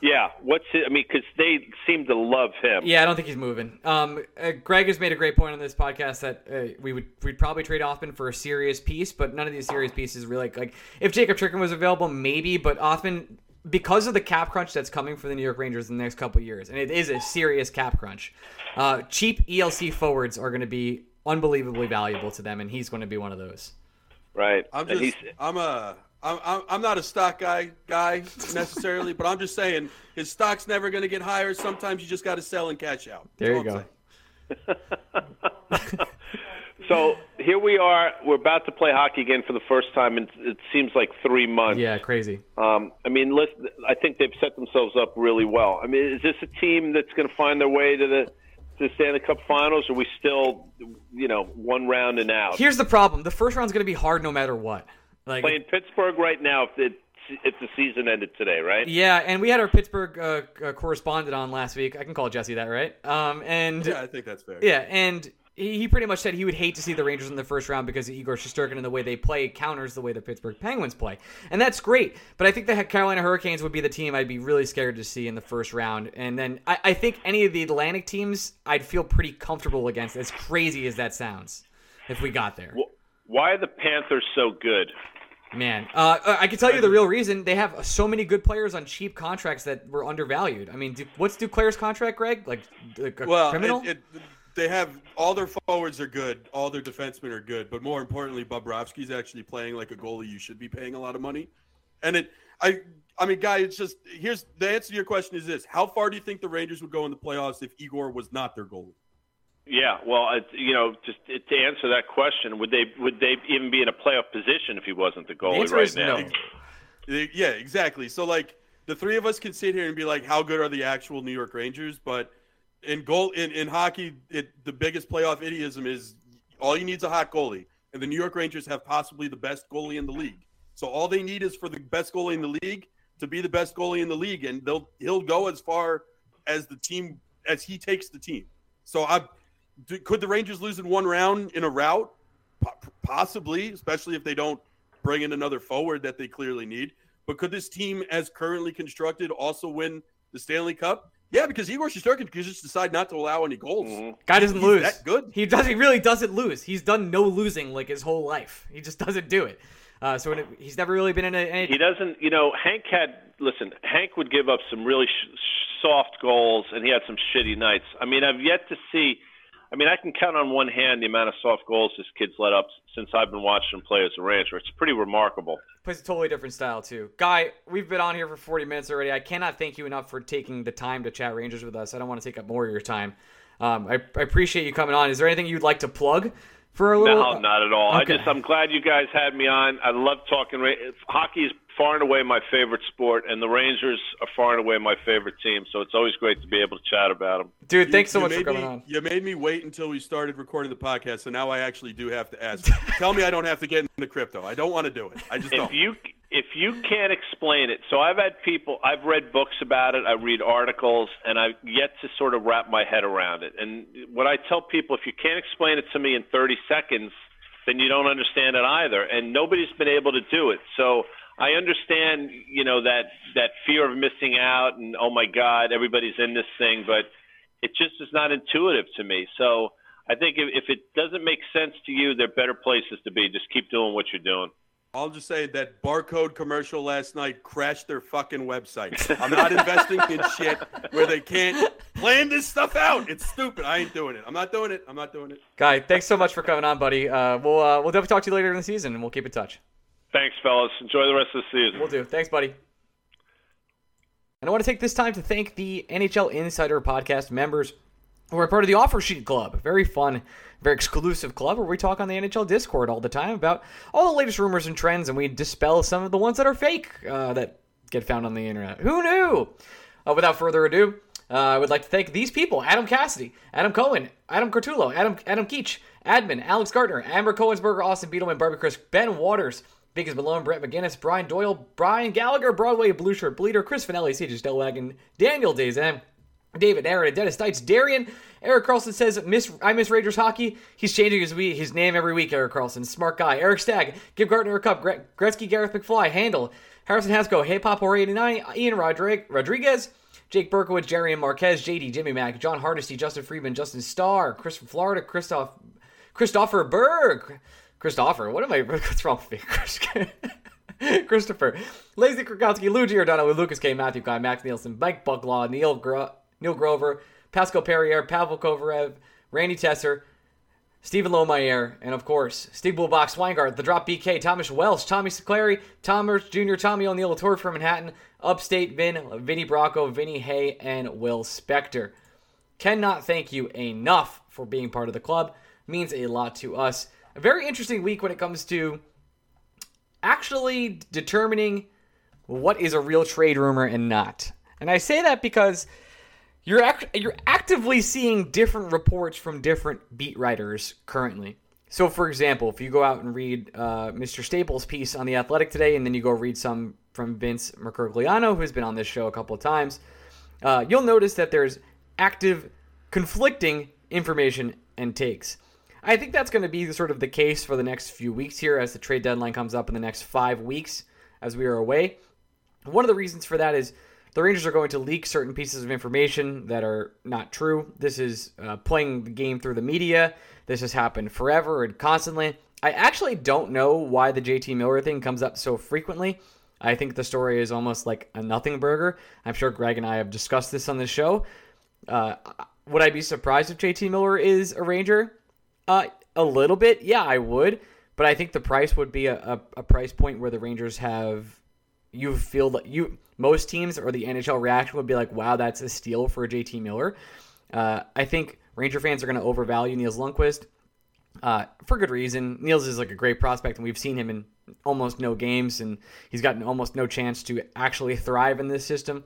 Yeah, what's it? I mean, because they seem to love him. Yeah, I don't think he's moving. Um, uh, Greg has made a great point on this podcast that uh, we would we'd probably trade Othmann for a serious piece, but none of these serious pieces really like, like if Jakob Chychrun was available, maybe, but Othmann because of the cap crunch that's coming for the New York Rangers in the next couple of years, and it is a serious cap crunch. Uh, cheap ELC forwards are going to be unbelievably valuable to them, and he's going to be one of those. right. I'm and just, he's I'm a, I'm, I'm I'm not a stock guy guy necessarily, but I'm just saying his stock's never going to get higher. Sometimes you just got to sell and cash out. That's There you go. so here we are. We're about to play hockey again for the first time in it seems like three months. Yeah, crazy. Um, I mean, listen, I think they've set themselves up really well. I mean, is this a team that's going to find their way to the to the Stanley Cup Finals? Or are we still, you know, one round and out? Here's the problem: the first round's going to be hard no matter what. Like Playing Pittsburgh right now if it, if the season ended today, right? Yeah, and we had our Pittsburgh uh, uh, correspondent on last week. I can call Jesse that, right? Um, and Yeah, I think that's fair. yeah, and he, he pretty much said he would hate to see the Rangers in the first round because of Igor Shesterkin and the way they play counters the way the Pittsburgh Penguins play, and that's great. But I think the Carolina Hurricanes would be the team I'd be really scared to see in the first round, and then I, I think any of the Atlantic teams I'd feel pretty comfortable against. As crazy as that sounds, if we got there. Wh- Why are the Panthers so good? Man, uh, uh, I can tell you the real reason they have so many good players on cheap contracts that were undervalued. I mean, do, what's Duclair's contract, Greg? Like, like a Well, criminal? it, it, they have all their forwards are good, all their defensemen are good, but more importantly, Bobrovsky's actually playing like a goalie you should be paying a lot of money. And it, I, I mean, guy, it's just here's the answer to your question is this: How far do you think the Rangers would go in the playoffs if Igor was not their goalie? Yeah, well, it, you know, just to answer that question, would they would they even be in a playoff position if he wasn't the the goalie answer right is now? no. Yeah, exactly. So like the three of us can sit here and be like, how good are the actual New York Rangers? But in goal in, in hockey, it the biggest playoff idiom is all you need is a hot goalie. And the New York Rangers have possibly the best goalie in the league. So all they need is for the best goalie in the league to be the best goalie in the league, and they'll he'll go as far as the team as he takes the team. So I do, could the Rangers lose in one round in a route? Po- Possibly, especially if they don't bring in another forward that they clearly need. But could this team, as currently constructed, also win the Stanley Cup? Yeah, because Igor Shesterkin could just decide not to allow any goals. Mhm. Guy doesn't He's lose. that good. He does. He really doesn't lose. He's done no losing like his whole life. He just doesn't do it. Uh, so it, he's never really been in a. Any, He doesn't, you know. Hank had listen. Hank would give up some really sh- sh- soft goals, and he had some shitty nights. I mean, I've yet to see. I mean, I can count on one hand the amount of soft goals this kid's let up since I've been watching him play as a Ranger. It's pretty remarkable. plays a totally different style too. Guy, we've been on here for 40 minutes already. I cannot thank you enough for taking the time to chat Rangers with us. I don't want to take up more of your time. Um, I, I appreciate you coming on. Is there anything you'd like to plug for a little? No, not at all. Okay. I just I'm glad you guys had me on. I love talking. Hockey is far and away my favorite sport, and the Rangers are far and away my favorite team. So it's always great to be able to chat about them. Dude, You- thanks so you much for coming me, on. You made me wait until we started recording the podcast, so now I actually do have to ask. Tell me I don't have to get into crypto. I don't want to do it. I just if don't. you if you can't explain it so i've had people i've read books about it i read articles and i've yet to sort of wrap my head around it and what i tell people if you can't explain it to me in 30 seconds then you don't understand it either and nobody's been able to do it so I understand, you know, that that fear of missing out and oh my God, everybody's in this thing, but it just is not intuitive to me. So I think if, if it doesn't make sense to you, there are better places to be. Just keep doing what you're doing. I'll just say that barcode commercial last night crashed their fucking website. I'm not investing in shit where they can't plan this stuff out. It's stupid. I ain't doing it. I'm not doing it. I'm not doing it. Guy, thanks so much for coming on, buddy. Uh, we'll uh, we'll definitely talk to you later in the season, and we'll keep in touch. Thanks, fellas. Enjoy the rest of the season. We'll do. Thanks, buddy. And I want to take this time to thank the NHL Insider Podcast members who are part of the Offer Sheet Club. Very fun, very exclusive club where we talk on the NHL Discord all the time about all the latest rumors and trends, and we dispel some of the ones that are fake uh, that get found on the internet. Who knew? Uh, without further ado, uh, I would like to thank these people: Adam Cassidy, Adam Cohen, Adam Cortullo, Adam Adam Keach, Admin, Alex Gardner, Amber Cohensberger, Austin Beetleman, Barbie Chris, Ben Waters, Biggest Malone, Brett McGinnis, Brian Doyle, Brian Gallagher, Broadway Blue Shirt Bleeder, Chris Finelli, CJ Stellwagen, Daniel Dazan, David Aaron, Dennis Stites, Darian, Eric Carlson says, miss, I miss Rangers hockey. He's changing his, his name every week, Eric Carlson. Smart guy. Eric Stagg, Give Gardner a cup. Gre- Gretzky, Gareth McFly, Handle. Harrison Hasco, Hey Pop 89, Ian Rodrig- Rodriguez, Jake Berkowitz, Jerry and Marquez, JD, Jimmy Mack, John Hardesty, Justin Friedman, Justin Starr, Chris from Florida, Christoph, Christopher Berg, Christopher, what am I? What's wrong with me? Christopher, Lazy Krakowski, Lou Giordano, Lucas K, Matthew Guy, Max Nielsen, Mike Bucklaw, Neil Gro- Neil Grover, Pascal Perrier, Pavel Kovarev, Randy Tesser, Stephen Lomayer, and of course, Steve Bullbox, Weingart, The Drop BK, Thomas Welsh, Tommy Seclary, Thomas Jr., Tommy O'Neill, Tour from Manhattan, Upstate Vin, Vinny Bracco, Vinny Hay, and Will Spector. Cannot thank you enough for being part of the club. Means a lot to us. A very interesting week when it comes to actually determining what is a real trade rumor and not. And I say that because you're act- you're actively seeing different reports from different beat writers currently. So, for example, if you go out and read uh, Mr. Staples' piece on the Athletic today, and then you go read some from Vince Mercogliano, who's been on this show a couple of times, uh, you'll notice that there's active, conflicting information and takes. I think that's going to be sort of the case for the next few weeks here as the trade deadline comes up in the next five weeks as we are away. One of the reasons for that is the Rangers are going to leak certain pieces of information that are not true. This is uh, playing the game through the media. This has happened forever and constantly. I actually don't know why the JT Miller thing comes up so frequently. I think the story is almost like a nothing burger. I'm sure Greg and I have discussed this on the show. Uh, would I be surprised if JT Miller is a Ranger? Uh, a little bit, yeah, I would. But I think the price would be a, a, a price point where the Rangers have you feel that you most teams or the NHL reaction would be like, wow, that's a steal for JT Miller. Uh, I think Ranger fans are going to overvalue Nils Lundkvist uh, for good reason. Nils is like a great prospect, and we've seen him in almost no games, and he's gotten almost no chance to actually thrive in this system.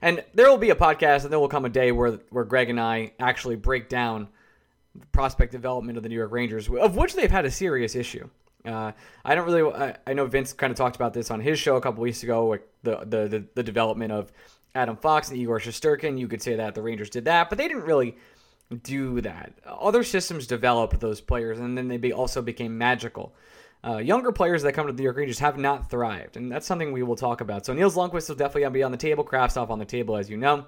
And there will be a podcast, and there will come a day where where Greg and I actually break down prospect development of the New York Rangers, of which they've had a serious issue. Uh, I don't really. I, I, know Vince kind of talked about this on his show a couple weeks ago, like the, the the, the development of Adam Fox and Igor Shesterkin. You could say that the Rangers did that, but they didn't really do that. Other systems developed those players, and then they be, also became magical. Uh, younger players that come to the New York Rangers have not thrived, and that's something we will talk about. So Nils Lundkvist will definitely be on the table. Kravtsov on the table, as you know.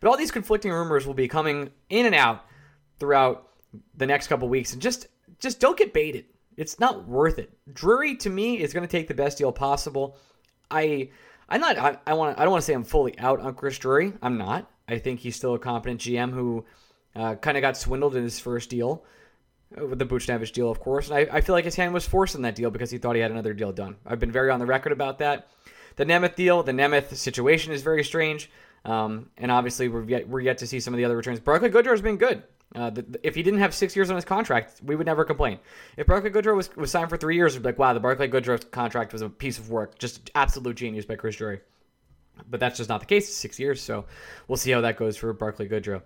But all these conflicting rumors will be coming in and out throughout the next couple weeks, and just just don't get baited. It's not worth it. Drury to me is going to take the best deal possible. I I'm not I, I want I don't want to say I'm fully out on Chris Drury. I'm not. I think he's still a competent GM who uh, kind of got swindled in his first deal uh, with the Buchnevich deal, of course. And I, I feel like his hand was forced in that deal because he thought he had another deal done. I've been very on the record about that. The Nemeth deal, the Nemeth situation is very strange. Um, and obviously, we're yet, we're yet to see some of the other returns. Barclay Goodrow has been good. Uh, the, if he didn't have six years on his contract, we would never complain. If Barclay Goodrow was, was signed for three years, we'd be like, wow, the Barclay Goodrow contract was a piece of work. Just absolute genius by Chris Drury. But that's just not the case. Six years, so we'll see how that goes for Barclay Goodrow.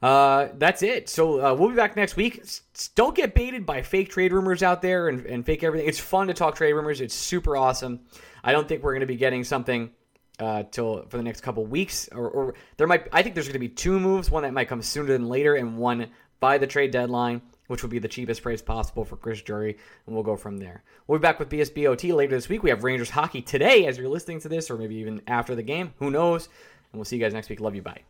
Uh, that's it. So uh, we'll be back next week. S- don't get baited by fake trade rumors out there and, and fake everything. It's fun to talk trade rumors. It's super awesome. I don't think we're going to be getting something uh, till for the next couple weeks, or, or there might. I think there's going to be two moves. One that might come sooner than later, and one by the trade deadline. which would be the cheapest price possible for Chris Drury, and we'll go from there. We'll be back with BSBOT later this week. We have Rangers hockey today as you're listening to this, or maybe even after the game. Who knows? And we'll see you guys next week. Love you. Bye.